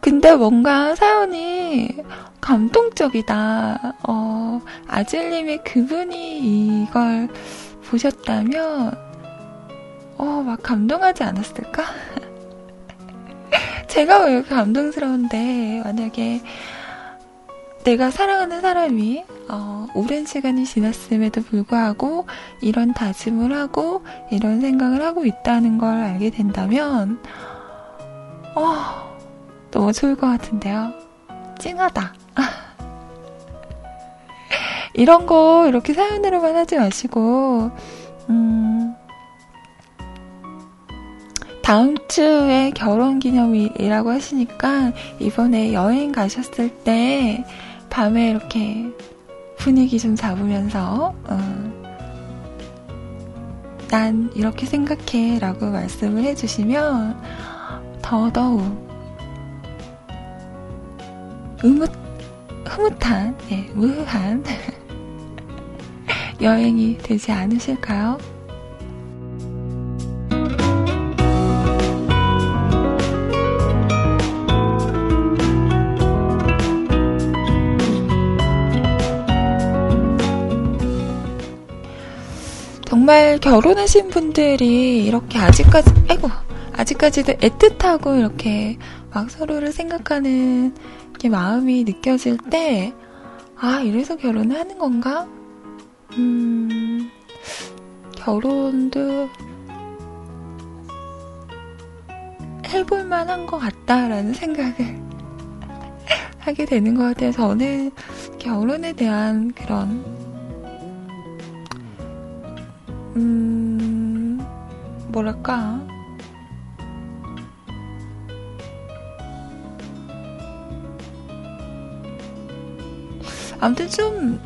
A: 근데 뭔가 사연이 감동적이다. 어, 아즐님의 그분이 이걸 보셨다면, 어, 막 감동하지 않았을까? 제가 왜 이렇게 감동스러운데, 만약에 내가 사랑하는 사람이, 어, 오랜 시간이 지났음에도 불구하고, 이런 다짐을 하고, 이런 생각을 하고 있다는 걸 알게 된다면, 어, 너무 좋을 것 같은데요. 찡하다. 이런 거 이렇게 사연으로만 하지 마시고, 음, 다음 주에 결혼 기념일이라고 하시니까 이번에 여행 가셨을 때 밤에 이렇게 분위기 좀 잡으면서, 어, 난 이렇게 생각해 라고 말씀을 해주시면 더더욱 흐뭇, 흐뭇한, 네, 무흐한 여행이 되지 않으실까요? 정말 결혼하신 분들이 이렇게 아직까지, 아이고, 아직까지도 애틋하고 이렇게 막 서로를 생각하는 이렇게 마음이 느껴질 때, 아, 이래서 결혼을 하는 건가? 음, 결혼도 해볼 만한 것 같다라는 생각을 하게 되는 것 같아요. 저는 결혼에 대한 그런, 음, 뭐랄까, 아무튼 좀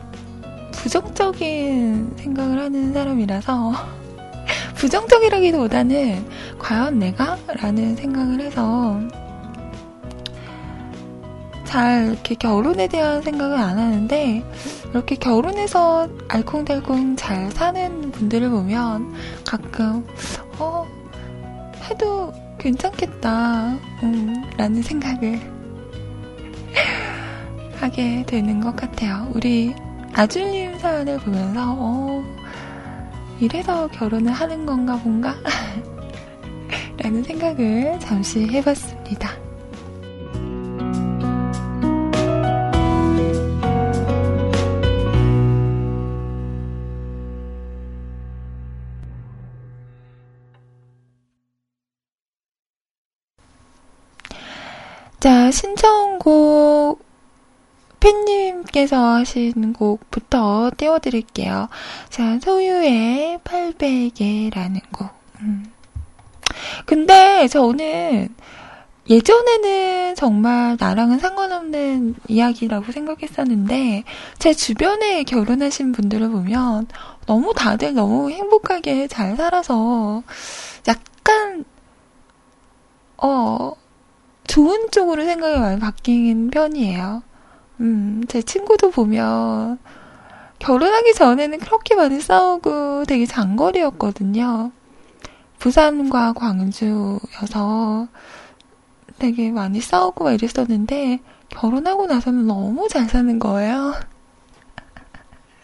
A: 부정적인 생각을 하는 사람이라서 부정적이라기보다는 과연 내가? 라는 생각을 해서 잘 이렇게 결혼에 대한 생각을 안 하는데 이렇게 결혼해서 알콩달콩 잘 사는 분들을 보면 가끔 어 해도 괜찮겠다 음, 라는 생각을 하게 되는 것 같아요. 우리 아줄님 사연을 보면서, 어, 이래서 결혼을 하는 건가 뭔가? 라는 생각을 잠시 해봤습니다. 자, 신청곡 팬님께서 하신 곡부터 띄워드릴게요. 자, 소유의 800에라는 곡. 음. 근데 저는 예전에는 정말 나랑은 상관없는 이야기라고 생각했었는데, 제 주변에 결혼하신 분들을 보면 너무 다들 너무 행복하게 잘 살아서 약간, 어, 좋은 쪽으로 생각이 많이 바뀐 편이에요. 음, 제 친구도 보면 결혼하기 전에는 그렇게 많이 싸우고 되게 장거리였거든요. 부산과 광주여서 되게 많이 싸우고 막 이랬었는데 결혼하고 나서는 너무 잘 사는 거예요.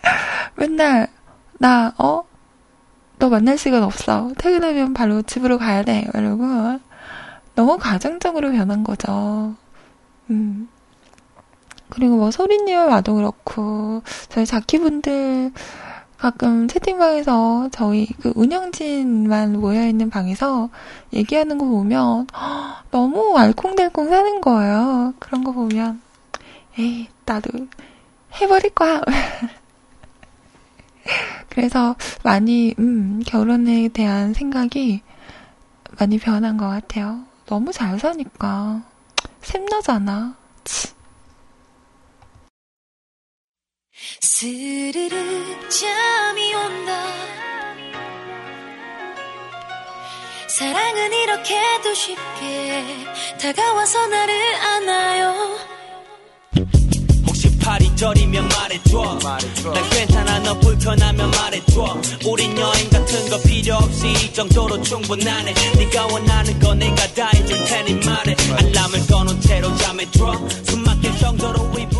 A: 맨날 나 어? 너 만날 시간 없어. 퇴근하면 바로 집으로 가야 돼. 이러고 너무 가정적으로 변한 거죠. 음. 그리고 뭐 소리님 와도 그렇고 저희 자키분들 가끔 채팅방에서 저희 그 운영진만 모여있는 방에서 얘기하는 거 보면 너무 알콩달콩 사는 거예요. 그런 거 보면 에이 나도 해버릴 거야. 그래서 많이 음, 결혼에 대한 생각이 많이 변한 것 같아요. 너무 잘 사니까 샘나잖아. 치.
E: 스르르 잠이 온다. 사랑은 이렇게도 쉽게 다가와서 나를 안아요.
B: 혹시 팔이 저리면 말해줘. 난 괜찮아 너 불편하면 말해줘. 우린 여행 같은 거 필요 없이 이 정도로 충분하네. 네가 원하는 거 내가 다 해줄 테니 말해. 알람을 꺼놓은 채로 잠에 들어. 숨 막힐 정도로 추워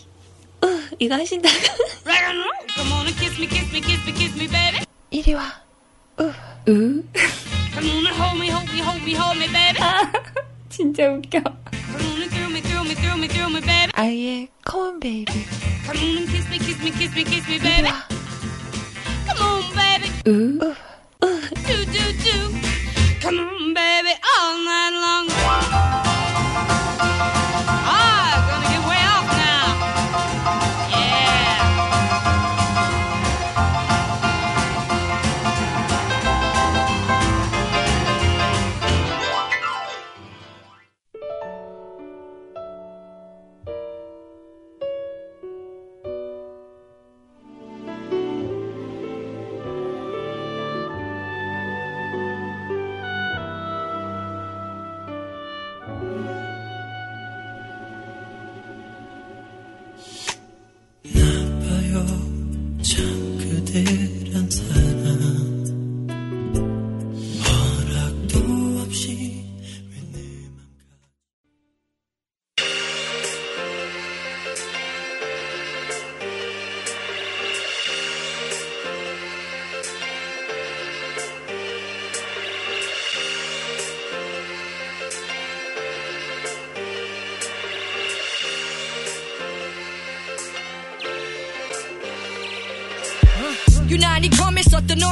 F: 으. 이거 하신다고?
G: Rock and roll. Come on and kiss me, kiss me, kiss me, kiss me, baby.
A: 이리 와. 으.
F: 으.
G: Come on and hold me, hold me, hold me, hold me, baby.
F: 진짜 웃겨.
G: Come on and thrill me, thrill me, thrill me, thrill me, baby.
A: 아이의 커먼 베이비
G: Come on and kiss me, kiss me, kiss me, kiss me,
A: 이리
G: baby.
A: 와.
G: Come on, baby.
F: 으.
G: do do do. Come on,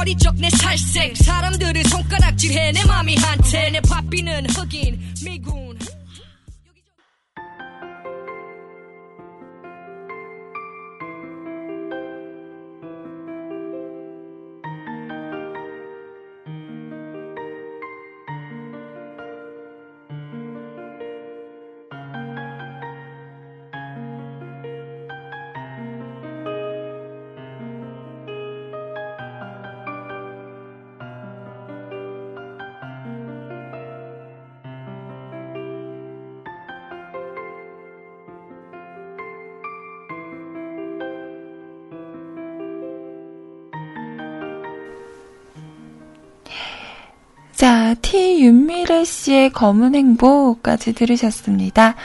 E: 어릴 적내 살색. 사람들을 손가락질해 내 맘이 한채 내 바삐는 흑인
A: 윤미래 씨의 검은 행복까지 들으셨습니다.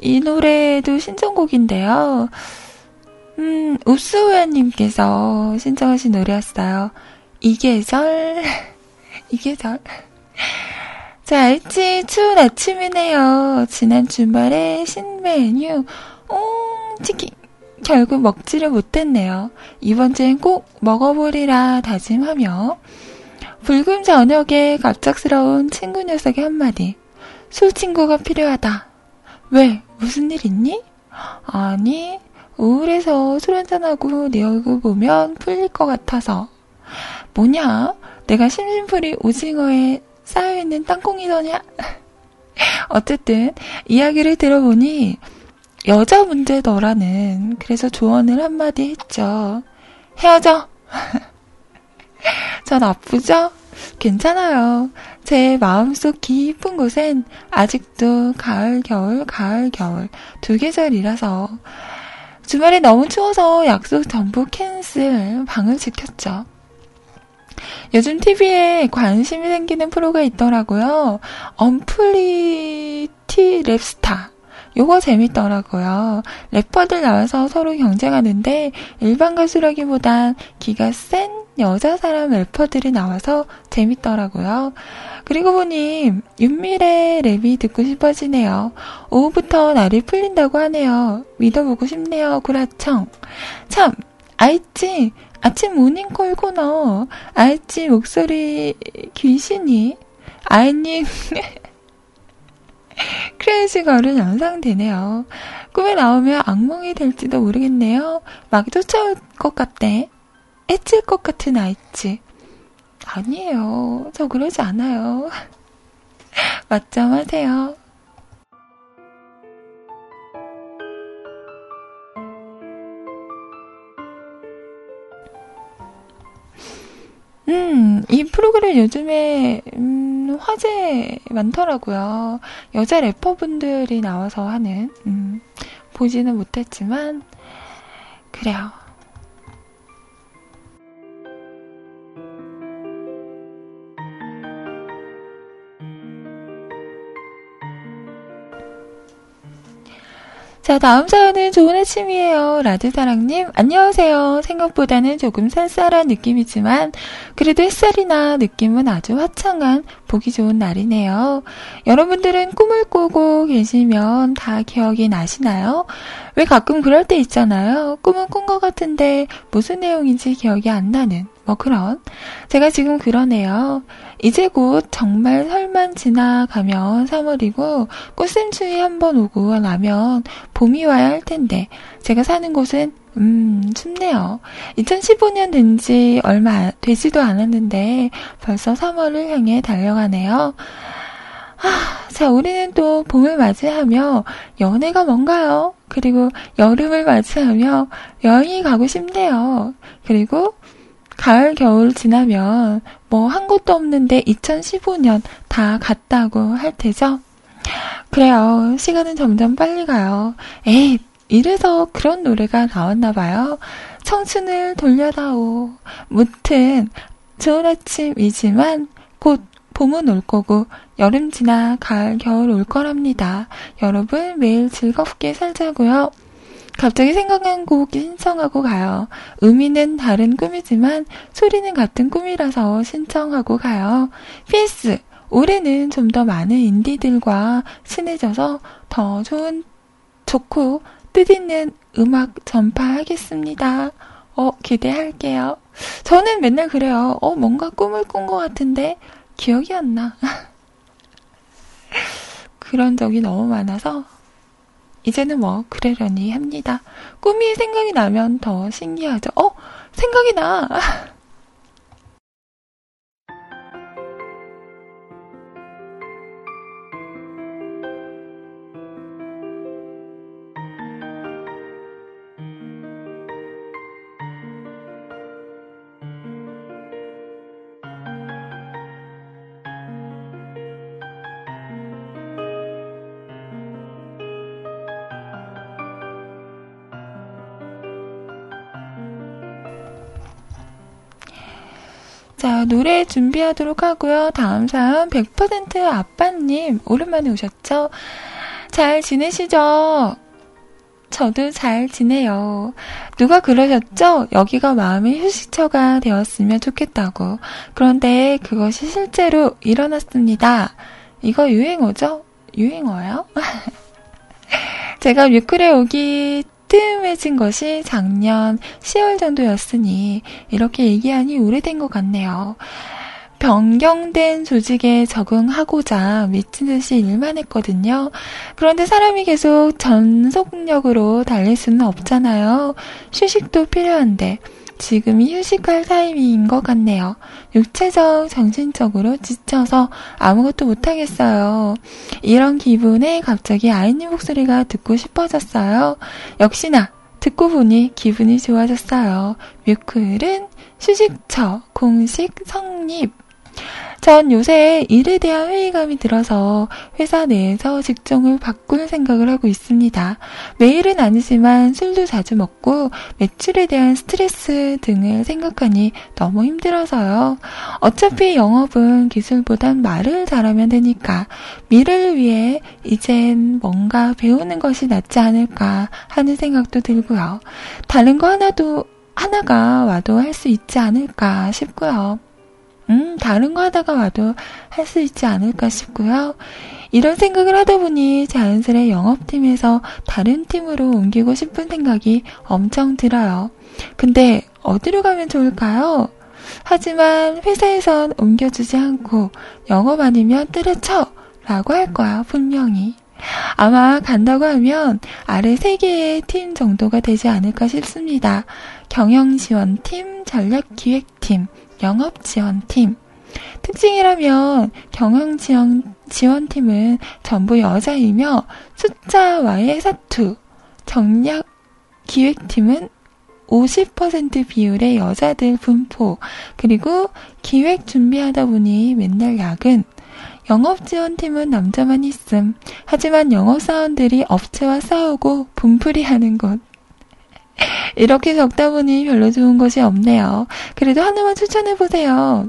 A: 이 노래도 신청곡인데요. 음, 우스우야님께서 신청하신 노래였어요. 이 계절, 이 계절. 자, 알지? 추운 아침이네요. 지난 주말에 신메뉴, 음, 치킨. 결국 먹지를 못했네요. 이번 주엔 꼭 먹어보리라 다짐하며, 붉은 저녁에 갑작스러운 친구 녀석의 한마디. 술 친구가 필요하다. 왜? 무슨 일 있니? 아니, 우울해서 술 한잔하고 네 얼굴 보면 풀릴 것 같아서. 뭐냐? 내가 심심풀이 오징어에 쌓여있는 땅콩이더냐? 어쨌든, 이야기를 들어보니, 여자 문제더라는, 그래서 조언을 한마디 했죠. 헤어져! 전 아프죠? 괜찮아요. 제 마음속 깊은 곳엔 아직도 가을, 겨울, 가을, 겨울 두 계절이라서 주말에 너무 추워서 약속 전부 캔슬, 방을 지켰죠. 요즘 TV에 관심이 생기는 프로가 있더라고요. 언플리티 랩스타. 요거 재밌더라고요. 래퍼들 나와서 서로 경쟁하는데 일반 가수라기보단 기가 센 여자 사람 래퍼들이 나와서 재밌더라고요. 그리고 보니 윤미래 랩이 듣고 싶어지네요. 오후부터 날이 풀린다고 하네요. 믿어보고 싶네요. 구라청. 참, 아이찌 아침 모닝콜 코너 아이찌 목소리 귀신이 아이님 크레이지 걸은 연상되네요. 꿈에 나오면 악몽이 될지도 모르겠네요. 막 쫓아올 것 같대. 애칠 것 같은 아이치. 아니에요. 저 그러지 않아요. 맞점 하세요. 음, 이 프로그램 요즘에, 음, 화제 많더라고요. 여자 래퍼분들이 나와서 하는, 음, 보지는 못했지만, 그래요. 자, 다음 사연은 좋은 아침이에요. 라드사랑님, 안녕하세요. 생각보다는 조금 쌀쌀한 느낌이지만, 그래도 햇살이나 느낌은 아주 화창한, 보기 좋은 날이네요. 여러분들은 꿈을 꾸고 계시면 다 기억이 나시나요? 왜 가끔 그럴 때 있잖아요. 꿈은 꾼 것 같은데, 무슨 내용인지 기억이 안 나는, 뭐 그런. 제가 지금 그러네요. 이제 곧 정말 설만 지나가면 3월이고 꽃샘추위 한번 오고 나면 봄이 와야 할 텐데 제가 사는 곳은 음, 춥네요. 2015년 된 지 얼마 되지도 않았는데 벌써 3월을 향해 달려가네요. 아, 자, 우리는 또 봄을 맞이하며 연애가 뭔가요? 그리고 여름을 맞이하며 여행이 가고 싶네요. 그리고 가을, 겨울 지나면 뭐한 곳도 없는데 2015년 다 갔다고 할 테죠? 그래요. 시간은 점점 빨리 가요. 에이, 이래서 그런 노래가 나왔나 봐요. 청춘을 돌려다오. 무튼 좋은 아침이지만 곧 봄은 올 거고 여름 지나 가을, 겨울 올 거랍니다. 여러분 매일 즐겁게 살자고요. 갑자기 생각난 곡 신청하고 가요. 의미는 다른 꿈이지만 소리는 같은 꿈이라서 신청하고 가요. PS! 올해는 좀 더 많은 인디들과 친해져서 더 좋은, 좋고 뜻있는 음악 전파하겠습니다. 어, 기대할게요. 저는 맨날 그래요. 어, 뭔가 꿈을 꾼 것 같은데 기억이 안 나. 그런 적이 너무 많아서 이제는 뭐 그러려니 합니다. 꿈이 생각이 나면 더 신기하죠. 어, 생각이 나. 자, 노래 준비하도록 하고요. 다음 사연 100% 아빠님 오랜만에 오셨죠? 잘 지내시죠? 저도 잘 지내요. 누가 그러셨죠? 여기가 마음의 휴식처가 되었으면 좋겠다고. 그런데 그것이 실제로 일어났습니다. 이거 유행어죠? 유행어요? 제가 뮤클에 오기 뜸해진 것이 작년 10월 정도였으니 이렇게 얘기하니 오래된 것 같네요. 변경된 조직에 적응하고자 미친 듯이 일만 했거든요. 그런데 사람이 계속 전속력으로 달릴 수는 없잖아요. 휴식도 필요한데 지금이 휴식할 타이밍인 것 같네요. 육체적, 정신적으로 지쳐서 아무것도 못하겠어요. 이런 기분에 갑자기 아이님 목소리가 듣고 싶어졌어요. 역시나 듣고 보니 기분이 좋아졌어요. 뮤클은 휴식처 공식 성립. 전 요새 일에 대한 회의감이 들어서 회사 내에서 직종을 바꿀 생각을 하고 있습니다. 매일은 아니지만 술도 자주 먹고 매출에 대한 스트레스 등을 생각하니 너무 힘들어서요. 어차피 영업은 기술보단 말을 잘하면 되니까 미래를 위해 이젠 뭔가 배우는 것이 낫지 않을까 하는 생각도 들고요. 다른 거 하나도 하나가 와도 할 수 있지 않을까 싶고요. 음, 다른 거 하다가 와도 할 수 있지 않을까 싶고요. 이런 생각을 하다 보니 자연스레 영업팀에서 다른 팀으로 옮기고 싶은 생각이 엄청 들어요. 근데 어디로 가면 좋을까요? 하지만 회사에선 옮겨주지 않고 영업 아니면 때려쳐! 라고 할 거야, 분명히. 아마 간다고 하면 아래 3개의 팀 정도가 되지 않을까 싶습니다. 경영지원팀, 전략기획팀, 영업지원팀. 특징이라면 경영지원팀은 전부 여자이며 숫자와의 사투, 전략기획팀은 50% 비율의 여자들 분포, 그리고 기획 준비하다 보니 맨날 야근, 영업지원팀은 남자만 있음. 하지만 영업사원들이 업체와 싸우고 분풀이 하는 곳. 이렇게 적다 보니 별로 좋은 것이 없네요. 그래도 하나만 추천해보세요.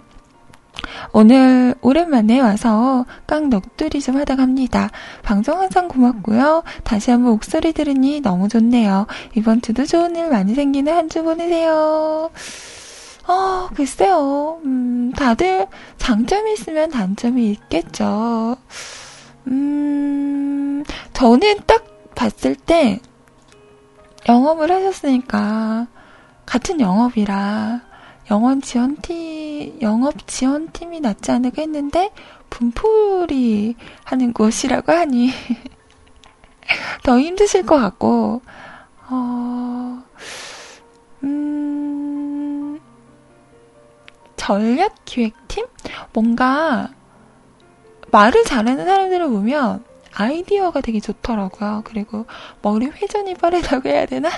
A: 오늘 오랜만에 와서 깡 넋두리 좀 하다 갑니다. 방송 항상 고맙고요. 다시 한번 목소리 들으니 너무 좋네요. 이번 주도 좋은 일 많이 생기는 한 주 보내세요. 어, 글쎄요. 음, 다들 장점이 있으면 단점이 있겠죠. 음, 저는 딱 봤을 때 영업을 하셨으니까 같은 영업이라 영원 지원팀, 영업 지원팀이 낫지 않을까 했는데 분풀이 하는 곳이라고 하니 더 힘드실 것 같고, 어, 음, 전략 기획팀? 뭔가 말을 잘하는 사람들을 보면 아이디어가 되게 좋더라고요. 그리고 머리 회전이 빠르다고 해야 되나?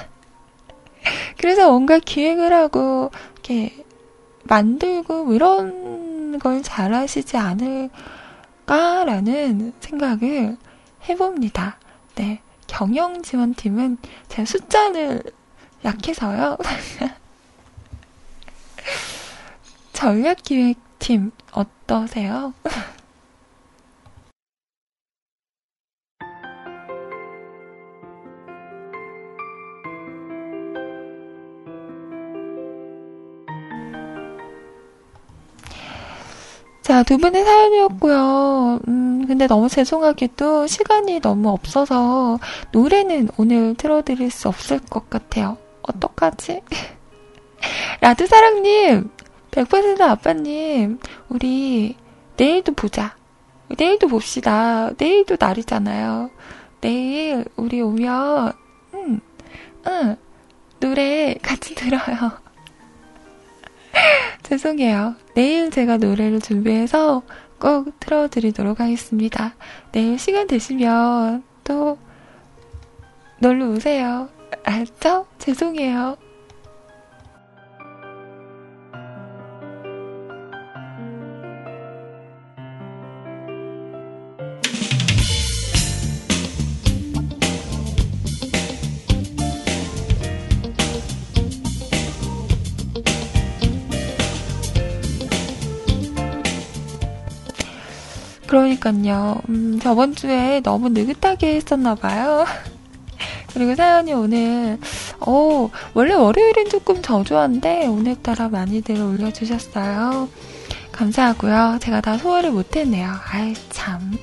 A: 그래서 뭔가 기획을 하고 이렇게 만들고 뭐 이런 걸 잘하시지 않을까라는 생각을 해봅니다. 네. 경영 지원팀은 제 숫자를 약해서요. 전략기획팀 어떠세요? 자, 두 분의 사연이었고요. 음, 근데 너무 죄송하게도 시간이 너무 없어서 노래는 오늘 틀어드릴 수 없을 것 같아요. 어떡하지? 라드사랑님, 100% 아빠님, 우리 내일도 보자. 내일도 봅시다. 내일도 날이잖아요. 내일 우리 오면, 응, 응, 노래 같이 들어요. 죄송해요. 내일 제가 노래를 준비해서 꼭 틀어드리도록 하겠습니다. 내일 시간 되시면 또 놀러 오세요. 알죠? 죄송해요. 그러니까요. 음, 저번 주에 너무 느긋하게 했었나 봐요. 그리고 사연이 오늘, 어, 원래 월요일은 조금 저조한데, 오늘따라 많이들 올려주셨어요. 감사하고요. 제가 다 소화를 못했네요. 아이, 참.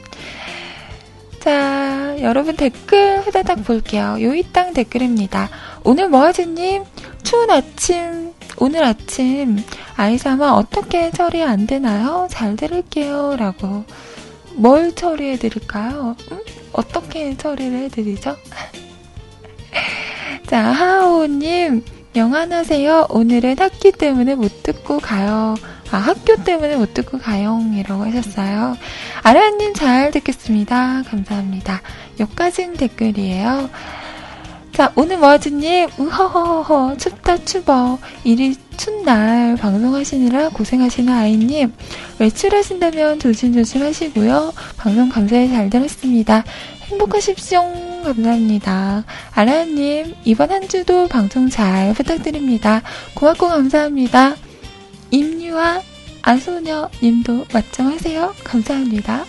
A: 자, 여러분 댓글 후다닥 볼게요. 요이땅 댓글입니다. 오늘 뭐하지님? 추운 아침, 오늘 아침, 아이사마 어떻게 처리 안 되나요? 잘 들을게요. 라고. 뭘 처리해 드릴까요? 음? 어떻게 처리를 해 드리죠? 자, 하하오님, 영안하세요. 오늘은 학기 때문에 못 듣고 가요. 아, 학교 때문에 못 듣고 가용이라고 하셨어요. 아라님 잘 듣겠습니다. 감사합니다. 여기까지는 댓글이에요. 자, 오늘 머즈님, 우허허허, 춥다 추워. 이리 춘날 방송하시느라 고생하시는 아이님, 외출하신다면 조심조심 하시고요. 방송 감사히 잘 들었습니다. 행복하십시오. 감사합니다. 아라님, 이번 한 주도 방송 잘 부탁드립니다. 고맙고 감사합니다. 임유아, 아소녀 님도 맞점하세요. 감사합니다.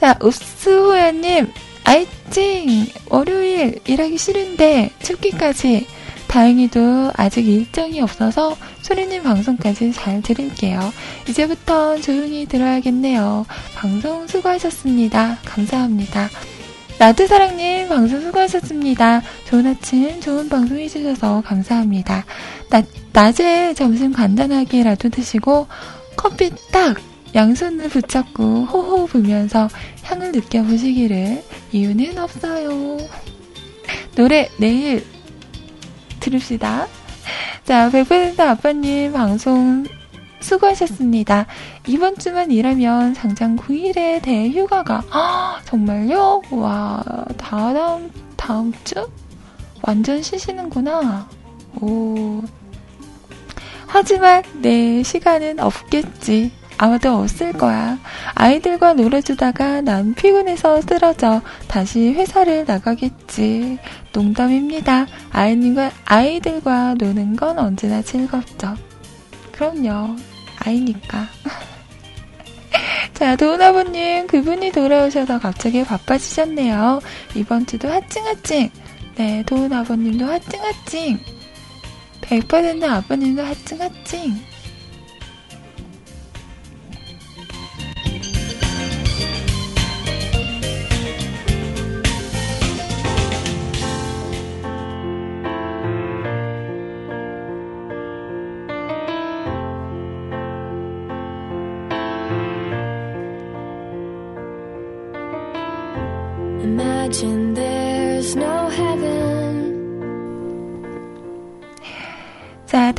A: 자, 읍스호야님, 아이찡! 월요일 일하기 싫은데 춥기까지 다행히도 아직 일정이 없어서 소리님 방송까지 잘 들을게요. 이제부터 조용히 들어야겠네요. 방송 수고하셨습니다. 감사합니다. 나트사랑님 방송 수고하셨습니다. 좋은 아침, 좋은 방송 해주셔서 감사합니다. 나, 낮에 점심 간단하게라도 드시고 커피 딱 양손을 붙잡고 호호 불면서 향을 느껴보시기를 이유는 없어요. 노래 내일 들읍시다. 자, 100% 아빠님 방송 수고하셨습니다. 이번 주만 일하면 당장 9일에 대휴가가 아, 정말요? 와, 다음 다음 주 완전 쉬시는구나. 오. 하지만 내 시간은 없겠지. 아마도 없을 거야. 아이들과 놀아주다가 난 피곤해서 쓰러져 다시 회사를 나가겠지. 농담입니다. 아이님과, 아이들과 노는 건 언제나 즐겁죠. 그럼요. 아이니까. 자, 도훈아버님, 그분이 돌아오셔서 갑자기 바빠지셨네요. 이번 주도 하찡하찡. 네, 도훈아버님도 하찡하찡. 100% 아버님도 하찡하찡.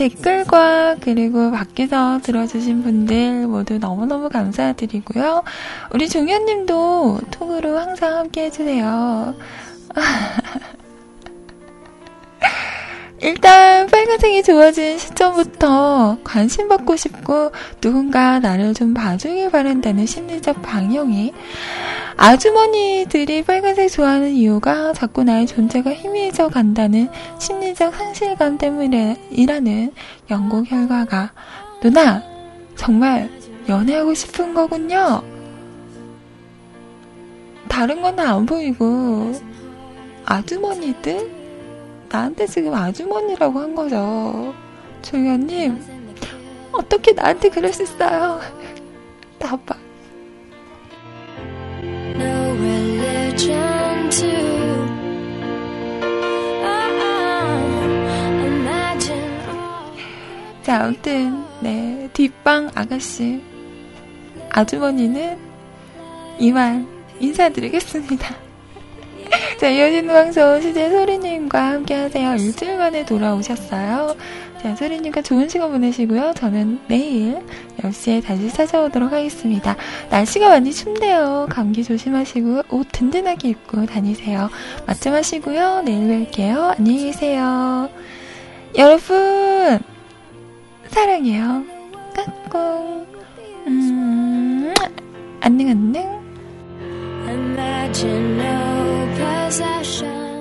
A: 댓글과 그리고 밖에서 들어주신 분들 모두 너무너무 감사드리고요. 우리 종현님도 톡으로 항상 함께 해주세요. 일단 빨간색이 좋아진 시점부터 관심 받고 싶고 누군가 나를 좀 봐주길 바란다는 심리적 방향이 아주머니들이 빨간색 좋아하는 이유가 자꾸 나의 존재가 희미해져 간다는 심리적 상실감 때문이라는 연구 결과가 누나 정말 연애하고 싶은 거군요. 다른 건안 보이고 아주머니들 나한테 지금 아주머니라고 한 거죠. 조현님 어떻게 나한테 그럴 수 있어요?
D: imagine all
A: 자, 아무튼, 네, 뒷방 아가씨, 아주머니는 이만 인사드리겠습니다. 자, 이어지는 방송 시제 소리님과 함께 하세요. 일주일 만에 돌아오셨어요. 자, 소리님과 좋은 시간 보내시고요. 저는 내일 10시에 다시 찾아오도록 하겠습니다. 날씨가 많이 춥네요. 감기 조심하시고 옷 든든하게 입고 다니세요. 맞점 하시고요. 내일 뵐게요. 안녕히 계세요. 여러분! 사랑해요. 까꿍. 음, 안녕, 안녕.
D: Imagine no possession